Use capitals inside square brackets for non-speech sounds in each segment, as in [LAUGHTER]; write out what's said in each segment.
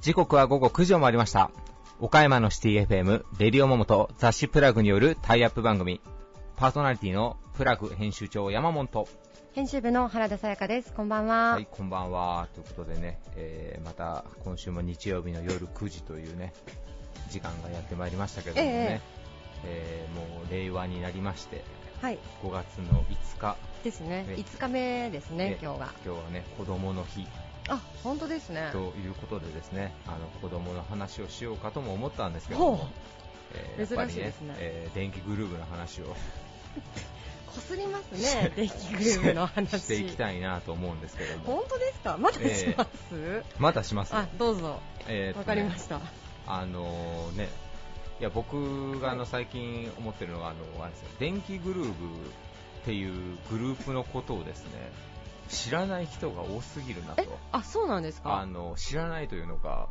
時刻は午後9時を回りました。岡山のシティ FM、レディオモモと雑誌プラグによるタイアップ番組、パーソナリティのプラグ編集長山本と、編集部の原田さやかです。こんばんは。はい、こんばんは。ということでね、えー、また今週も日曜日の夜9時というね、時間がやってまいりましたけどもね、えーもう令和になりまして、はい。5月の5日、ですね。ね5日目ですね、ね今日が。今日はね、子供の日あ、本当ですねと。いうことでですね、あの子供の話をしようかとも思ったんですけどもえー珍しいですねえー電気グルーヴの話をこすりますね、[LAUGHS] 電気グルーヴの話。していきたいなと思うんですけども、本当ですか？まだします、またしますあ、どうぞ。えーとねわかりました。あのね、いや僕があの最近思ってるのがあのあれですよ。電気グルーヴっていうグループのことをですね知らない人が多すぎるなえ？と、あ、そうなんですあかの知らないというのか。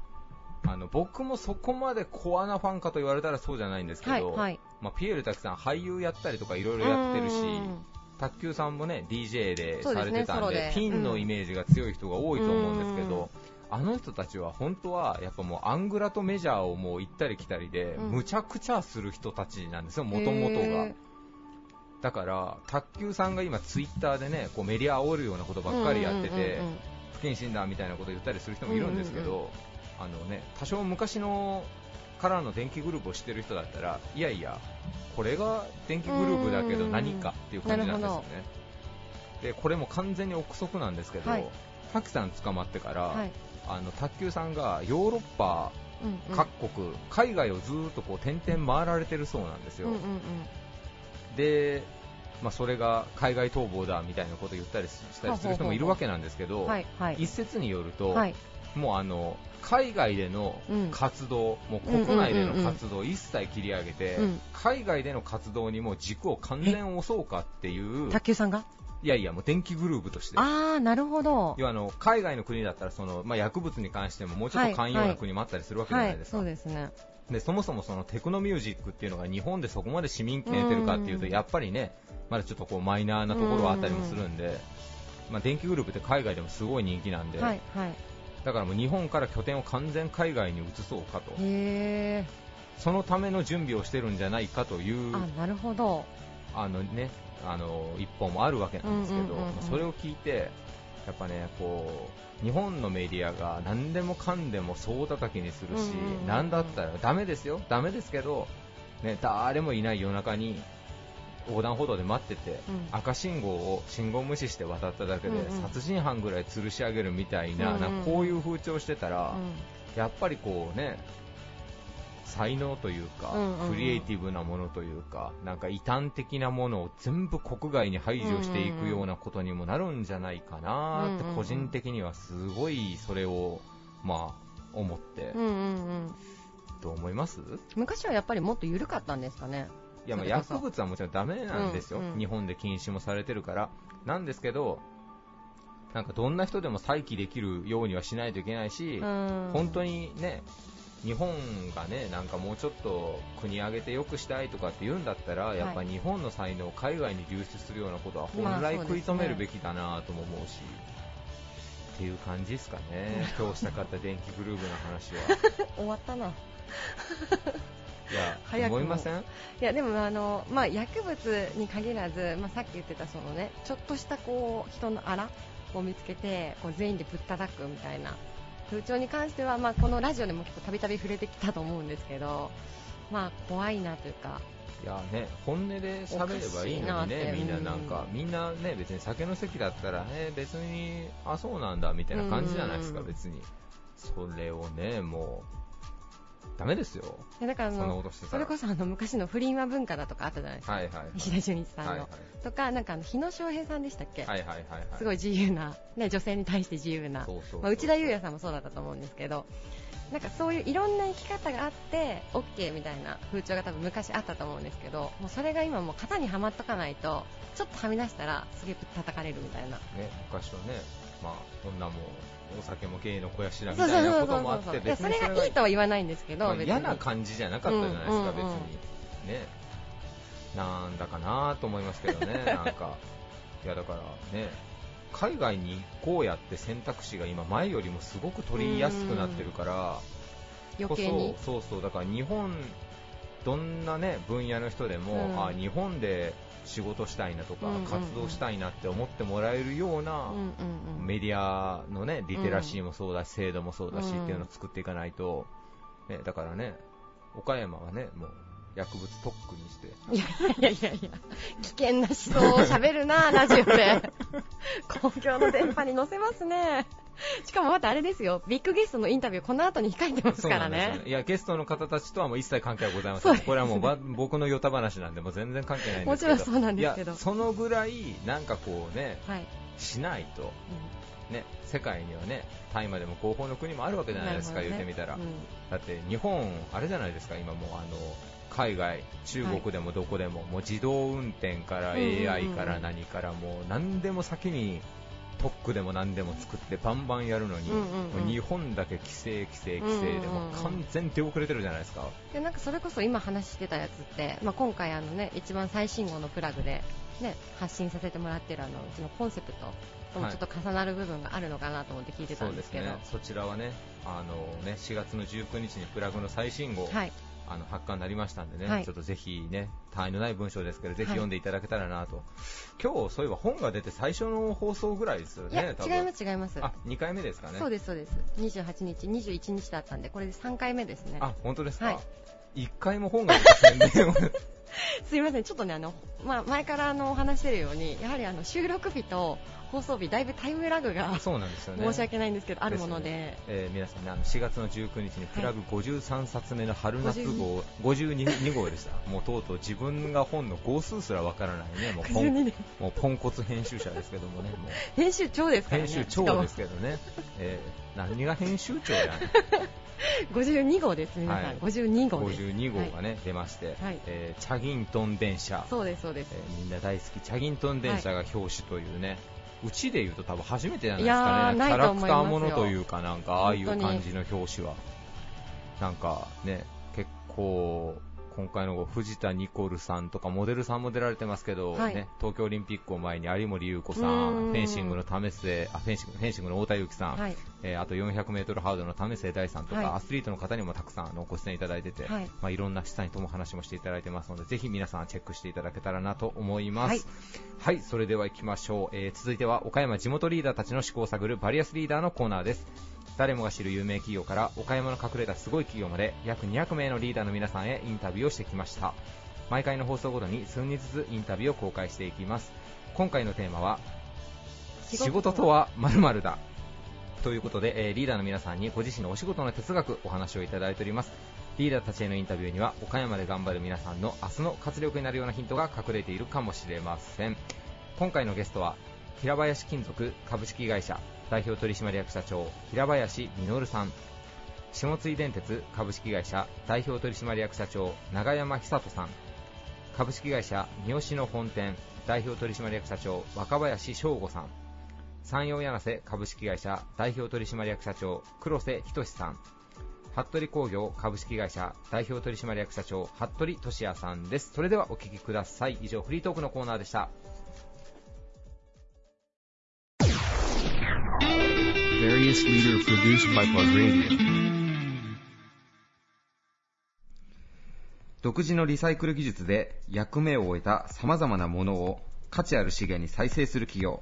あの僕もそこまでコアなファンかと言われたらそうじゃないんですけど、はい、はい。まあ、ピエール滝さん俳優やったりとかいろいろやってるしうん。卓球さんもね DJ でされてたんでソロで。ピンのイメージが強い人が多いと思うんですけうん。どあの人たちは本当はやっぱもうアングラとメジャーをもう行ったり来たりで、うん。むちゃくちゃする人たちなんですよもともとが。へだから卓球さんが今ツイッターでねこうメディア煽るようなことばっかりやってて、不謹慎だみたいなこと言ったりする人もいるんですけど、あのね、多少昔のからの電気グループを知ってる人だったら、いやいや、これが電気グループだけど何かっていう感じなんですよね。で、これも完全に憶測なんですけど、はい。滝さん捕まってから、はい。あの卓球さんがヨーロッパうんうん各国、海外をずーっとこう点々回られてるそうなんですよ。うんうんうんで、まあ、それが海外逃亡だみたいなことを言ったりしたりする人もいるわけなんですけど、はい、はい。一説によると、はい。もうあの海外でのうん活動、もう国内での活動を一切切り上げて、うん海外での活動にも軸を完全押そうかっていう、卓球さんが？いやいや、もう電気グループとして。あー、なるほど。要はあの海外の国だったらその、まあ、薬物に関してももうちょっと寛容な国もあったりするわけじゃはいないで、すか、そうですね。でそもそもそのテクノミュージックっていうのが日本でそこまで市民権得てるかっていうとうんやっぱりねまだちょっとこうマイナーなところはあったりもするんで、まあ、電気グループって海外でもすごい人気なんで、はい、はい。だからもう日本から拠点を完全海外に移そうかとへそのための準備をしてるんじゃないかというー。あ、なるほど。あのねあの一本もあるわけなんですけど、それを聞いてやっぱねこう日本のメディアが何でもかんでも総叩きにするし、なんだったらダメですよ。ダメですけど、ね、誰もいない夜中に横断歩道で待ってて、うん。赤信号を信号無視して渡っただけで、殺人犯ぐらい吊るし上げるみたいな,、こういう風潮してたら、うん。やっぱりこうね才能というか、うんうんうん。クリエイティブなものというかなんか異端的なものを全部国外に排除していくようなことにもなるんじゃないかなって個人的にはすごいそれをまあ思って。うんうんうん。どう思います？昔はやっぱりもっと緩かったんですかね？いやまあ薬物はもちろんダメなんですよ、うんうん。日本で禁止もされてるから。なんですけどなんかどんな人でも再起できるようにはしないといけないし、うん。本当にね、日本がね、なんかもうちょっと国挙げて良くしたいとかって言うんだったら、やっぱ日本の才能を海外に流出するようなことは本来食い止めるべきだなとも思うし、っていう感じですかね、[LAUGHS] 今日したかった電気グルーヴの話は。[LAUGHS] 終わったな。いや、早くも。思いません？いやでもあの、まあ、薬物に限らず、まあ、さっき言ってたその、ね、ちょっとしたこう人のあらを見つけてこう全員でぶったたくみたいな風潮に関しては、まあ、このラジオでもたびたび触れてきたと思うんですけど、まあ、怖いなというか。いやね、本音で喋ればいいのにね、みんななんか、うんみんなね、別に酒の席だったら、ね、別に、あ、そうなんだ、みたいな感じじゃないですか、うん。別に。それをね、もう、ダメですよ。いやだからあそんなのことしてたら。それこそあの昔の不倫は文化だとかあったじゃないですか、はいはい。石田純一さんの、はいはいとかなんかあの日野翔平さんでしたっけ、はいはいはいはい。すごい自由な、ね、女性に対して自由なそうそうそうまあ、内田裕也さんもそうだったと思うんですけどなんかそういういろんな生き方があって OK みたいな風潮が多分昔あったと思うんですけどもうそれが今もう型にはまっとかないとちょっとはみ出したらすげえぶったたかれるみたいなね、昔はね、まあ、女もお酒も芸の肥やしだみたいなこともあって、それ別にそれがいいとは言わないんですけど、まあ嫌な感じじゃなかったじゃないですか、うんうんうん。別に。ね。なんだかなと思いますけどね、[LAUGHS] なんか、いやだからね、海外に行こうやって選択肢が今、前よりもすごく取りやすくなってるから、余計に？そうそう。だから日本、どんなね分野の人でも、うん、あ日本で仕事したいなとか、活動したいなって思ってもらえるような、メディアのねリテラシーもそうだし、制度もそうだしっていうのを作っていかないと、ね、だからね、岡山はねもう薬物特区にして。いやいやいやいや。危険な思想をしゃべるな [LAUGHS] ラジオで。公共の電波に載せますね。しかもまたあれですよ、ビッグゲストのインタビュー、この後に控えてますからね。ね。いや、ゲストの方たちとはもう一切関係はございません。これはもう僕のヨタ話なんで、もう全然関係ないんですけど。もちろんそうなんですけど。そのぐらい、なんかこうね、はい、しないと、うん、ね、世界にはね、大麻でも合法の国もあるわけじゃないですか、ね、言ってみたら、うん、だって日本、あれじゃないですか、今もうあの海外、中国でもどこでも、はい、もう自動運転から AI から何からもう何でも先に特区でも何でも作ってバンバンやるのに、うんうん、日本だけ規制、規制、規制でも完全に手遅れてるじゃないですか。でなんかそれこそ今話してたやつって、まあ、今回あのね一番最新号のプラグで、ね、発信させてもらってるあのうちのコンセプトともちょっと重なる部分があるのかなと思って聞いてたんですけど、はい、そ、ね、ちらはねあのね4月の19日にプラグの最新号、はい、あの発刊になりましたんでね、はい、ちょっとぜひね、単位のない文章ですけど、ぜひ読んでいただけたらなと、はい、今日そういえば本が出て最初の放送ぐらいですよね、違います、違います、あ2回目ですかね、そうです、そうです、28日、21日だったんで、これで3回目ですね、あ本当ですか、はい、1回も本が出て宣伝を [LAUGHS] すいません、ちょっとね、あのまあ、前からあのお話してるように、やはりあの収録日と放送日、だいぶタイムラグがそうなんですよ、ね、申し訳ないんですけど、あるもので、ねえー、皆さん、ね、あの4月の19日にプラグ53冊目の春夏号、はい、52号でした、もうとうとう自分が本の号数すらわからないね、もうポンもうポンコツ編集者ですけどもね、もう。編集長ですからね、編集長ですけどね、えー、何が編集長や。ね [LAUGHS] [LAUGHS] 52号です、皆さん、はい、52号です。52号がね、はい、出まして、はい、えー、チャギントン電車、そうです、そうです、えー、みんな大好き、チャギントン電車が表紙というね、うちで言うと多分初めてじゃないですかね、キャラクターものというか、なんかああいう感じの表紙は、なんかね、結構今回の藤田ニコルさんとかモデルさんも出られてますけど、はい、ね、東京オリンピックを前に有森裕子さん、フェンシングの為末あフェンシングフェンシングの太田裕樹さん、はい、えー、あと 400m ハードの為末大さんとか、はい、アスリートの方にもたくさんあのご出演いただいてて、はい。まあ、いろんな下にとも話もしていただいてますのでぜひ皆さんチェックしていただけたらなと思います。はい、それでは行きましょう、えー、続いては岡山地元リーダーたちの思考を探るバリアスリーダーのコーナーです。誰もが知る有名企業から岡山の隠れたすごい企業まで約200名のリーダーの皆さんへインタビューをしてきました。毎回の放送ごとに数人ずつインタビューを公開していきます。今回のテーマは仕事とは〇〇だ。ということで、えー、リーダーの皆さんにご自身のお仕事の哲学お話をいただいております。リーダーたちへのインタビューには岡山で頑張る皆さんの明日の活力になるようなヒントが隠れているかもしれません。今回のゲストは平林金属株式会社代表取締役社長平林実さん。下津井電鉄株式会社代表取締役社長永山久人さん。株式会社三好の本店代表取締役社長若林翔吾さん。山陽柳瀬株式会社代表取締役社長黒瀬仁さん。服部工業株式会社代表取締役社長服部俊也さんです。それではお聞きください。以上フリートークのコーナーでした。独自のリサイクル技術で役目を終えた様々なものを価値ある資源に再生する企業。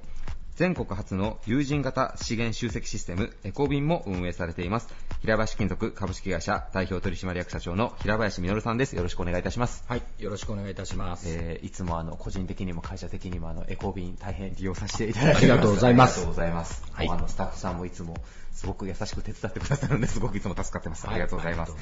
全国初の有人型資源集積システムエコビンも運営されています。平林金属株式会社代表取締役社長の平林実さんです。よろしくお願いいたします。はい、よろしくお願いいたします。えー、いつもあの個人的にも会社的にもあのエコビン大変利用させていただいてありがとうございます。ありがとうございます。はい、あのスタッフさんもいつもすごく優しく手伝ってくださるので、すごくいつも助かってます。ありがとうございます。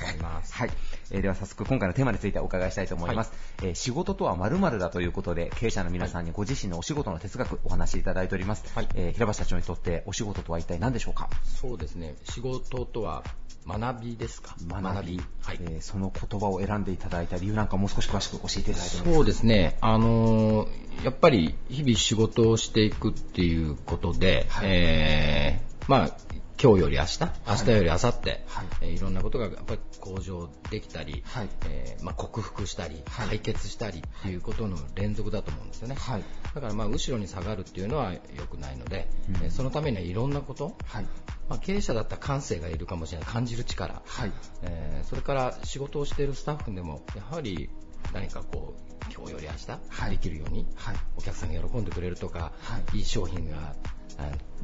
はい、えー、では早速今回のテーマについてお伺いしたいと思います。はい、えー、仕事とは〇〇だということで、経営者の皆さんにご自身のお仕事の哲学お話しいただいております。はい、えー、平林社長にとってお仕事とは一体何でしょうか？そうですね。仕事とは学びですか？学び。はい、えー、その言葉を選んでいただいた理由なんかもう少し詳しく教えていただいてそうですね。あのー、やっぱり日々仕事をしていくっていうことで、はい、えー、まあ、今日より明日、明日より明後日、はい。えー、いろんなことがやっぱり向上できたり、はい。えーまあ、克服したり、解決したりっていうことの連続だと思うんですよね。はい、だからまあ後ろに下がるっていうのは良くないので、うん、そのためにはいろんなこと、はい。まあ、経営者だったら感性がいるかもしれない。感じる力、はい。えー、それから仕事をしているスタッフでもやはり何かこう今日より明日？できるように、はい、お客さんが喜んでくれるとか、はい、いい商品が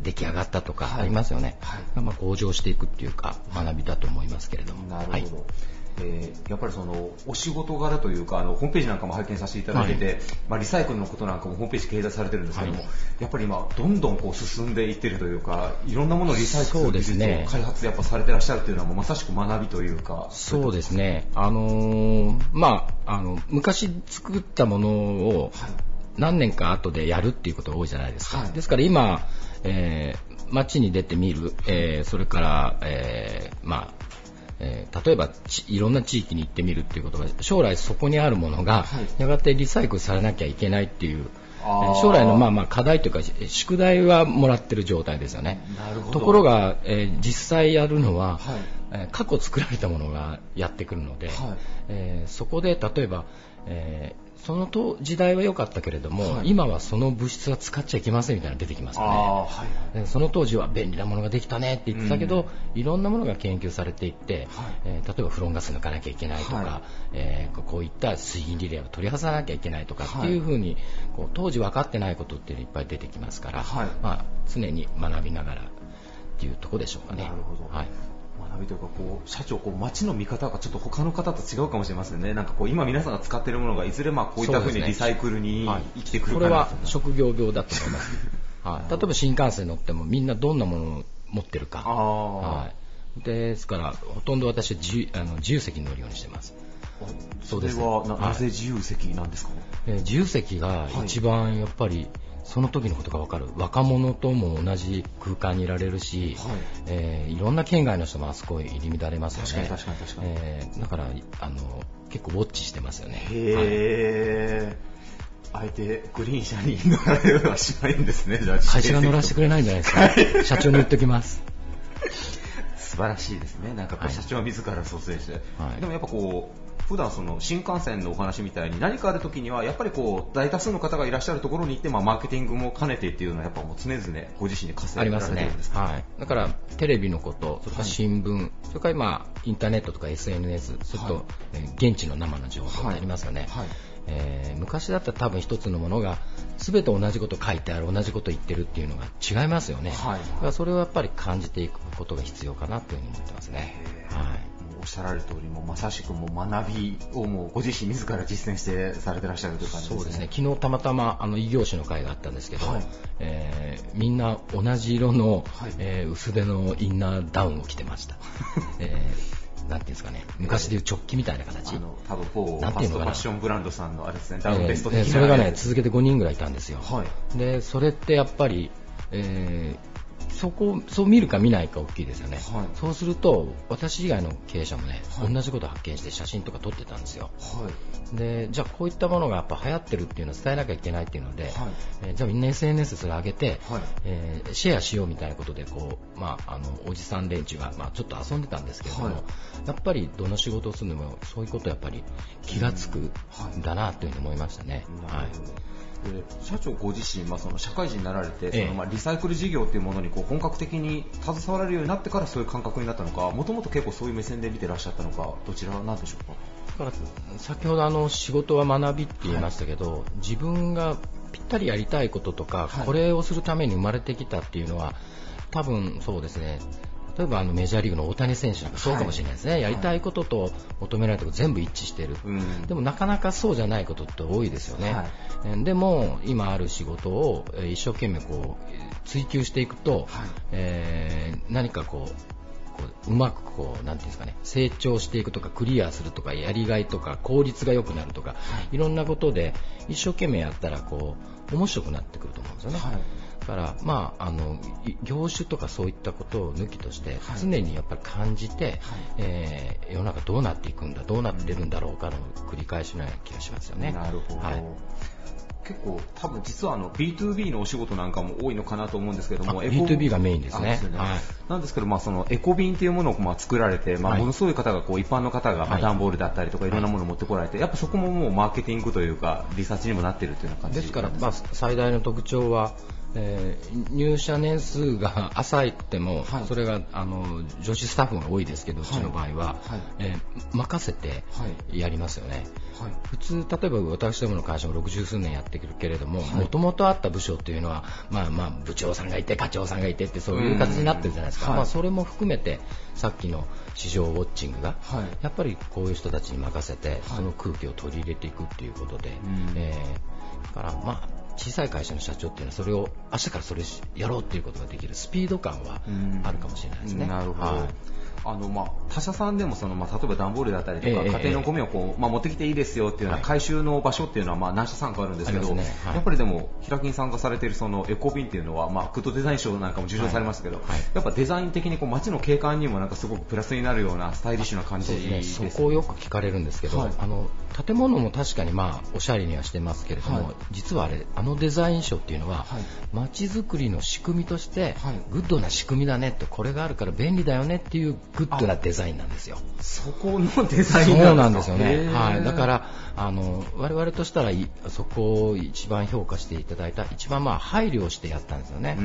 出来上がったとかありますよね、はい、まあ、向上していくっていうか学びだと思いますけれども。なるほど、えー、やっぱりそのお仕事柄というかあのホームページなんかも拝見させていただいてて、はい、まあ、リサイクルのことなんかもホームページ掲載されてるんですけども、はい、やっぱり今どんどんこう進んでいってるというかいろんなものをリサイクル技術を開発やっぱされてらっしゃるというのはもうまさしく学びというかそうですね。あのー、まああの昔作ったものを何年か後でやるっていうことが多いじゃないですか、はい、ですから今、えー、街に出てみる、えー、それから、えー、まあえー、例えばいろんな地域に行ってみるっていうことが将来そこにあるものが、やがてリサイクルされなきゃいけないっていう将来のまあまあ課題というか宿題はもらってる状態ですよね。ところが、えー、実際やるのは、はいえー、過去作られたものがやってくるので、はい、えー、そこで例えば、えその時代は良かったけれども、はい、今はその物質は使っちゃいけませんみたいなの出てきますよね、はいはい、その当時は便利なものができたねって言ってたけど、うん、いろんなものが研究されていって、はい、えー、例えばフロンガス抜かなきゃいけないとか、はい、えー、こういった水銀リレーを取り外さなきゃいけないとかっていうふうにこう当時分かってないことっていうのいっぱい出てきますから、まあ、常に学びながらっていうところでしょうかね。なるほど、はい学びというかこう社長こう街の見方がちょっと他の方と違うかもしれませんね。なんかこう今皆さんが使っているものがいずれまあこういったふうにリサイクルに生きてくるか、ねはい、これは職業病だと思います、はい、[LAUGHS] 例えば新幹線乗ってもみんなどんなものを持ってるか、はい、ですからほとんど私は自あの自由席に乗るようにしてます。そうです、ね、はな,、ぜ自由席なんですか？ね、えー、自由席が一番やっぱり、その時のことが分かる。若者とも同じ空間にいられるし、はい。えー、いろんな県外の人もあそこ入り乱れますよね。確かに確かにえー、だからあの結構ウォッチしてますよね。へえ、はい、あえてグリーン車に乗られはしないんですね会社が乗らせてくれないんじゃないですか。社長に言っておきます。素晴らしいですね。なんか社長は自ら率先して、はい、でもやっぱこう普段その新幹線のお話みたいに何かある時にはやっぱりこう大多数の方がいらっしゃるところに行って、まあ、マーケティングも兼ねてっていうのはやっぱもう常々ご自身で稼いでられてるんですか、ね、はい、だからテレビのことそれから新聞、はい、それからまあインターネットとか SNS それと、はい、現地の生の情報がありますよね、はい。えー、昔だったら多分一つのものが全て同じこと書いてある同じこと言ってるっていうのが違いますよね、はい、だからそれをやっぱり感じていくことが必要かなというふうに思ってますね。はいおっしゃられる通りもまさしくも学びをもうご自身自ら実践してされてらっしゃるという感じですね。そうですね。昨日たまたまあの異業種の会があったんですけど、はい、えー、みんな同じ色の、はい、えー、薄手のインナーダウンを着てました。[LAUGHS] えー、なんていうんですかね、昔でいう直帰みたいな形。あの多分某ファストファッションブランドさんのあれですね、ダウンベスト的な、えー、それがね続けて5人ぐらいいたんですよ。はい、でそれってやっぱり、えー、そこそう見るか見ないか大きいですよね、はい、そうすると私以外の経営者もね、はい、同じことを発見して写真とか撮ってたんですよ、はい、でじゃあこういったものがやっぱ流行ってるっていうのを伝えなきゃいけないっていうので、はい、えー、じゃあみんな SNS それ上げて、はい、えー、シェアしようみたいなことでこう、まあ、あのおじさん連中が、まあ、ちょっと遊んでたんですけども、やっぱりどの仕事をするのもそういうことやっぱり気がつくん。だなというふうに思いましたね。はい社長ご自身、まあ、その社会人になられて、そのまあリサイクル事業というものにこう本格的に携わられるようになってからそういう感覚になったのか、もともと結構そういう目線で見てらっしゃったのか、どちらなんでしょうか？だから先ほどあの仕事は学びって言いましたけど、はい、自分がぴったりやりたいこととか、はい、これをするために生まれてきたっていうのは、多分そうですね、例えばあのメジャーリーグの大谷選手なんかそうかもしれないですね、はい、やりたいことと求められたこと全部一致している、うん、でもなかなかそうじゃないことって多いですよね、はい、でも今ある仕事を一生懸命こう追求していくと、はい、えー、何かこうこううまくこうなんていうんですかね。成長していくとかクリアするとかやりがいとか効率が良くなるとか、はい、いろんなことで一生懸命やったらこう面白くなってくると思うんですよね。はいから、まあ、あの業種とかそういったことを抜きとして、はい、常にやっぱり感じて、はい、えー、世の中どうなっていくんだどうなってるんだろうかの繰り返しのような気がしますよね。なるほど、はい。結構多分実はあの B2B のお仕事なんかも多いのかなと思うんですけども B2B がメインですね、ね、はい、なんですけど、まあ、そのエコビンというものをまあ作られて、まあ、ものすごい方がこう一般の方がまあ段ボールだったりとかい。ろんなものを持ってこられて、やっぱそこももうマーケティングというかリサーチにもなっているというような感じですから、まあ、最大の特徴はえー、入社年数が浅いっても、はい、それがあの女子スタッフが多いですけど、うちの場合は、はい、えー、任せてやりますよね、はい、普通、例えば私どもの会社も60数年やってくるけれどももともとあった部署っていうのは、まあ、まあ部長さんがいて課長さんがいてってそういう形になってるじゃないですか、まあ、それも含めてさっきの市場ウォッチングが、やっぱりこういう人たちに任せて、その空気を取り入れていくっていうことで、えー、だからまあ小さい会社の社長っていうのはそれを明日からそれやろうっていうことができるスピード感はあるかもしれないですね。なるほど、はい。あのまあ、他社さんでもその、まあ、例えば段ボールだったりとか、え家庭のゴミをこう、まあ、持ってきていいですよっていうような回収の場所っていうのは、まあ、何社さんかあるんですけど、ね。はい、やっぱりでも、平金さんがされているそのエコビンっていうのは、まあ、グッドデザイン賞なんかも受賞されましたけど、はい。はい、やっぱデザイン的にこう街の景観にもなんかすごくプラスになるようなスタイリッシュな感じです、ね、そこをよく聞かれるんですけど、あの建物も確かにまあおしゃれにはしてますけれども、実はあれあのデザイン賞っていうのは街づくりの仕組みとして、グッドな仕組みだねってこれがあるから便利だよねっていうグッドなデザインなんですよ。そこのデザインそうなんですよね。はい。だからあの我々としたらそこを一番評価していただいた一番まあ配慮をしてやったんですよね。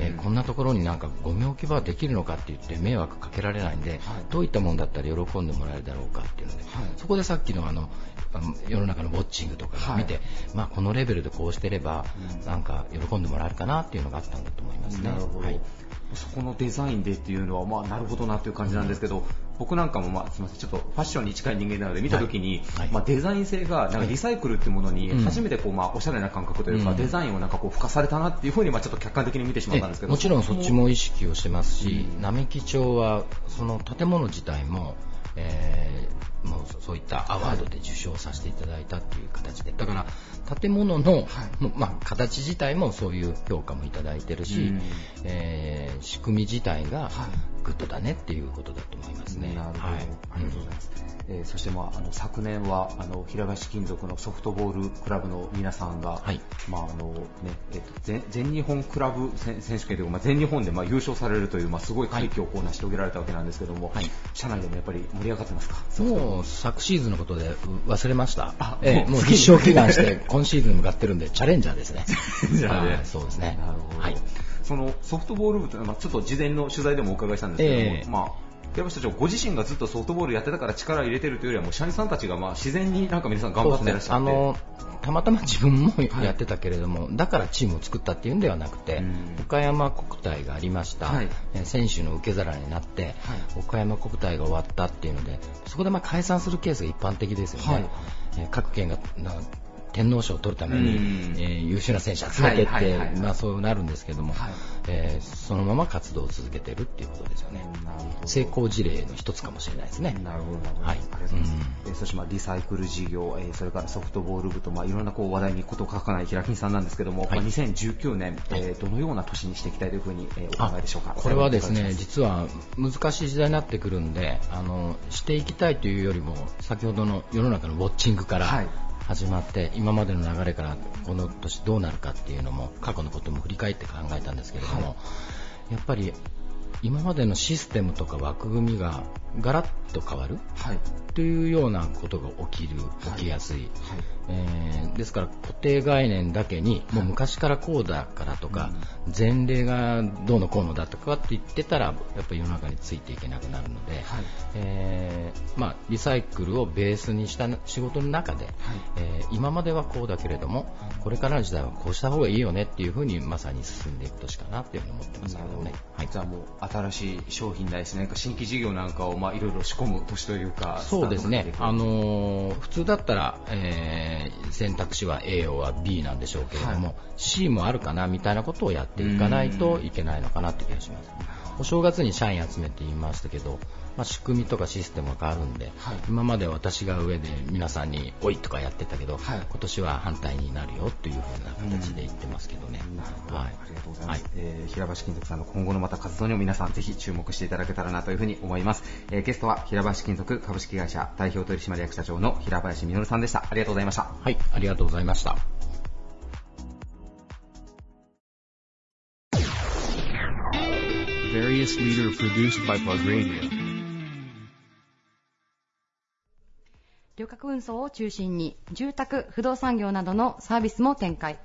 えー、こんなところになんかゴミ置き場できるのかって言って迷惑かけられないんで、はい、どういったものだったら喜んでもらえるだろうかっていうので、はい、そこでさっきのあの世の中のウォッチングとか見て、はい、まあ、このレベルでこうしてれば、なんか喜んでもらえるかなっていうのがあったんだと思いますね。はい、そこのデザインでっていうのは、まあ、なるほどなっていう感じなんですけど、うん、僕なんかも、まあ、すみません、ちょっとファッションに近い人間なので見たときに、はい、まあ、デザイン性がなんかリサイクルっていうものに初めてこう、まあ、おしゃれな感覚というか、うん、デザインをなんかこう付加されたなっていうふうに、まあ、ちょっと客観的に見てしまったんですけど。もちろんそっちも意識をしてますし、並木町はその建物自体も、えーもうそういったアワードで受賞させていただいたっていう形で、だから建物の、はい、まあ、形自体もそういう評価もいただいてるし、えー、仕組み自体がグッドだねっていうことだと思いますね。なるほど、はい、ありがとうございます。えー、そして、まあ、あの昨年はあの平林金属のソフトボールクラブの皆さんが、はい。まああのねえーと、全全日本クラブ選手権というか、まあ、全日本で、まあ、優勝されるという、まあ、すごい快挙をこう成し遂げられたわけなんですけども、はい、社内でもやっぱり盛り上がってますか？もう昨シーズンのことで忘れました、あえー、もう必勝祈願して [LAUGHS] 今シーズン向かってるんでチャレンジャーですね。チャレンジャーで。そうですね。なるほど、はいそのソフトボール部というのは、ちょっと事前の取材でもお伺いしたんですけども、えー、まあ、山下社長ご自身がずっとソフトボールやってたから力を入れてるというよりはもう社員さんたちがまあ自然になんか皆さん頑張ってらっしゃって、ね、あのたまたま自分もやってたけれども、はい、だからチームを作ったっていうんではなくて、岡山国体がありました、はい、選手の受け皿になって、はい、岡山国体が終わったっていうのでそこでまあ解散するケースが一般的ですよね。各県が天皇賞を取るために、えー、優秀な選手集めてって、まあ、そうなるんですけども、はい、えー、そのまま活動を続けてるっていうことですよね。成功事例の一つかもしれないですね。なるほど。はい。ありがとうございます。うん、そしてまあリサイクル事業、えー、それからソフトボール部とまあいろんなこう話題にことを書かない平金さんなんですけども、はい、まあ2019年、えー、どのような年にしていきたいというふうに、えー、お考えでしょうか？これはですね、実は難しい時代になってくるんで、あのしていきたいというよりも先ほどの世の中のウォッチングから、はい始まって今までの流れからこの年どうなるかっていうのも過去のことも振り返って考えたんですけれども、はい、やっぱり今までのシステムとか枠組みがガラッと変わる、はい、というようなことが起きる、起きやすい、はい、えー、ですから固定概念だけに、もう昔からこうだからとか、前例がどうのこうのだとかって言ってたら、やっぱり世の中についていけなくなるので、はい、えー、まあ、リサイクルをベースにした仕事の中で、はい、えー、今まではこうだけれども、これからの時代はこうした方がいいよねっていうふうにまさに進んでいく年かなっていうふうに思ってますけどね。はい、じゃあもう新しい商品ないし、なんか新規事業なんかをまあいろいろ仕込む年というか、そうですね、あのー、普通だったら、えー、選択肢は A は B なんでしょうけれども、はい、C もあるかなみたいなことをやっていかないといけないのかなって気がします。お正月に社員集めて言いましたけど、まあ、仕組みとかシステムが変わるんで、はい、今まで私が上で皆さんに「おい!」とかやってたけど、はい、今年は反対になるよというふうな形で言ってますけどね、うん、はい、ありがとうございます、はい、えー、平橋金属さんの今後のまた活動にも皆さんぜひ注目していただけたらなというふうに思います、えー、ゲストは平橋金属株式会社代表取締役社長の平林稔さんでした。ありがとうございました。はい。ありがとうございました。旅客運送を中心に住宅、不動産業などのサービスも展開。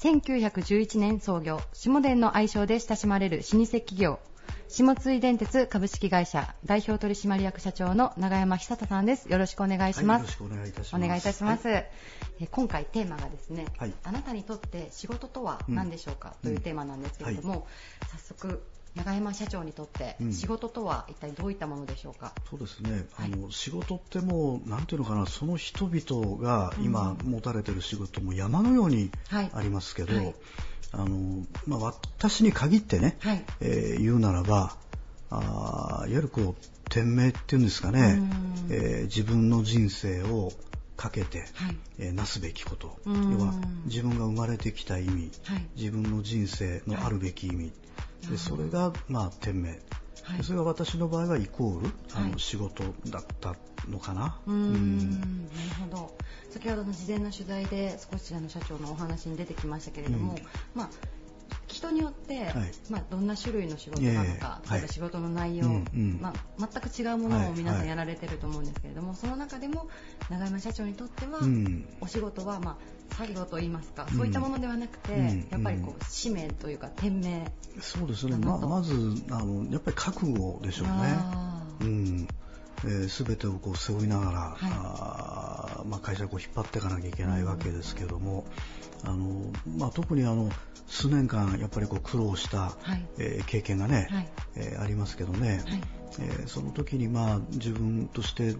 1911年創業、下田の愛称で親しまれる老舗企業、下津電鉄株式会社代表取締役社長の永山久人さんです。よろしくお願いします。はい、よろしくお願いいたします。お願いいたします。はい、え今回テーマがですね、はい、あなたにとって仕事とは何でしょうか、うん、というテーマなんですけれども、うん、早速永山社長にとって仕事とは一体どういったものでしょうか、うん、そうですね、あの仕事ってもうなんていうのかなその人々が今持たれてる仕事も山のようにありますけど、はい。はい、あのまあ、私に限ってね、はい、えー、言うならばあいわゆるこう天命っていうんですかね、えー、自分の人生をかけて、はい、えー、なすべきこと。要は自分が生まれてきた意味、自分の人生のあるべき意味、でそれが、まあ、天命、はい、それが私の場合はイコール、あの仕事だったのかな。うん。なるほど。先ほどの事前の取材で少しあの社長のお話に出てきましたけれども、うん、まあ人によって、はい、まあ、どんな種類の仕事なのか、例えば仕事の内容、まあ、全く違うものを皆さんやられてると思うんですけれども、その中でも永山社長にとっては、お仕事は、まあ、作業といいますか、そういったものではなくて、やっぱりこう使命というか天命そうですね。ままずあのやっぱり覚悟でしょうね。うん。えー、全てをこう背負いながら、はい、あまあ、会社をこう引っ張っていかなきゃいけないわけですけども、あのまあ、特にあの数年間やっぱりこう苦労した、はい、えー、経験がね、はい、えー、ありますけどね、はい、えー、その時にまあ自分として考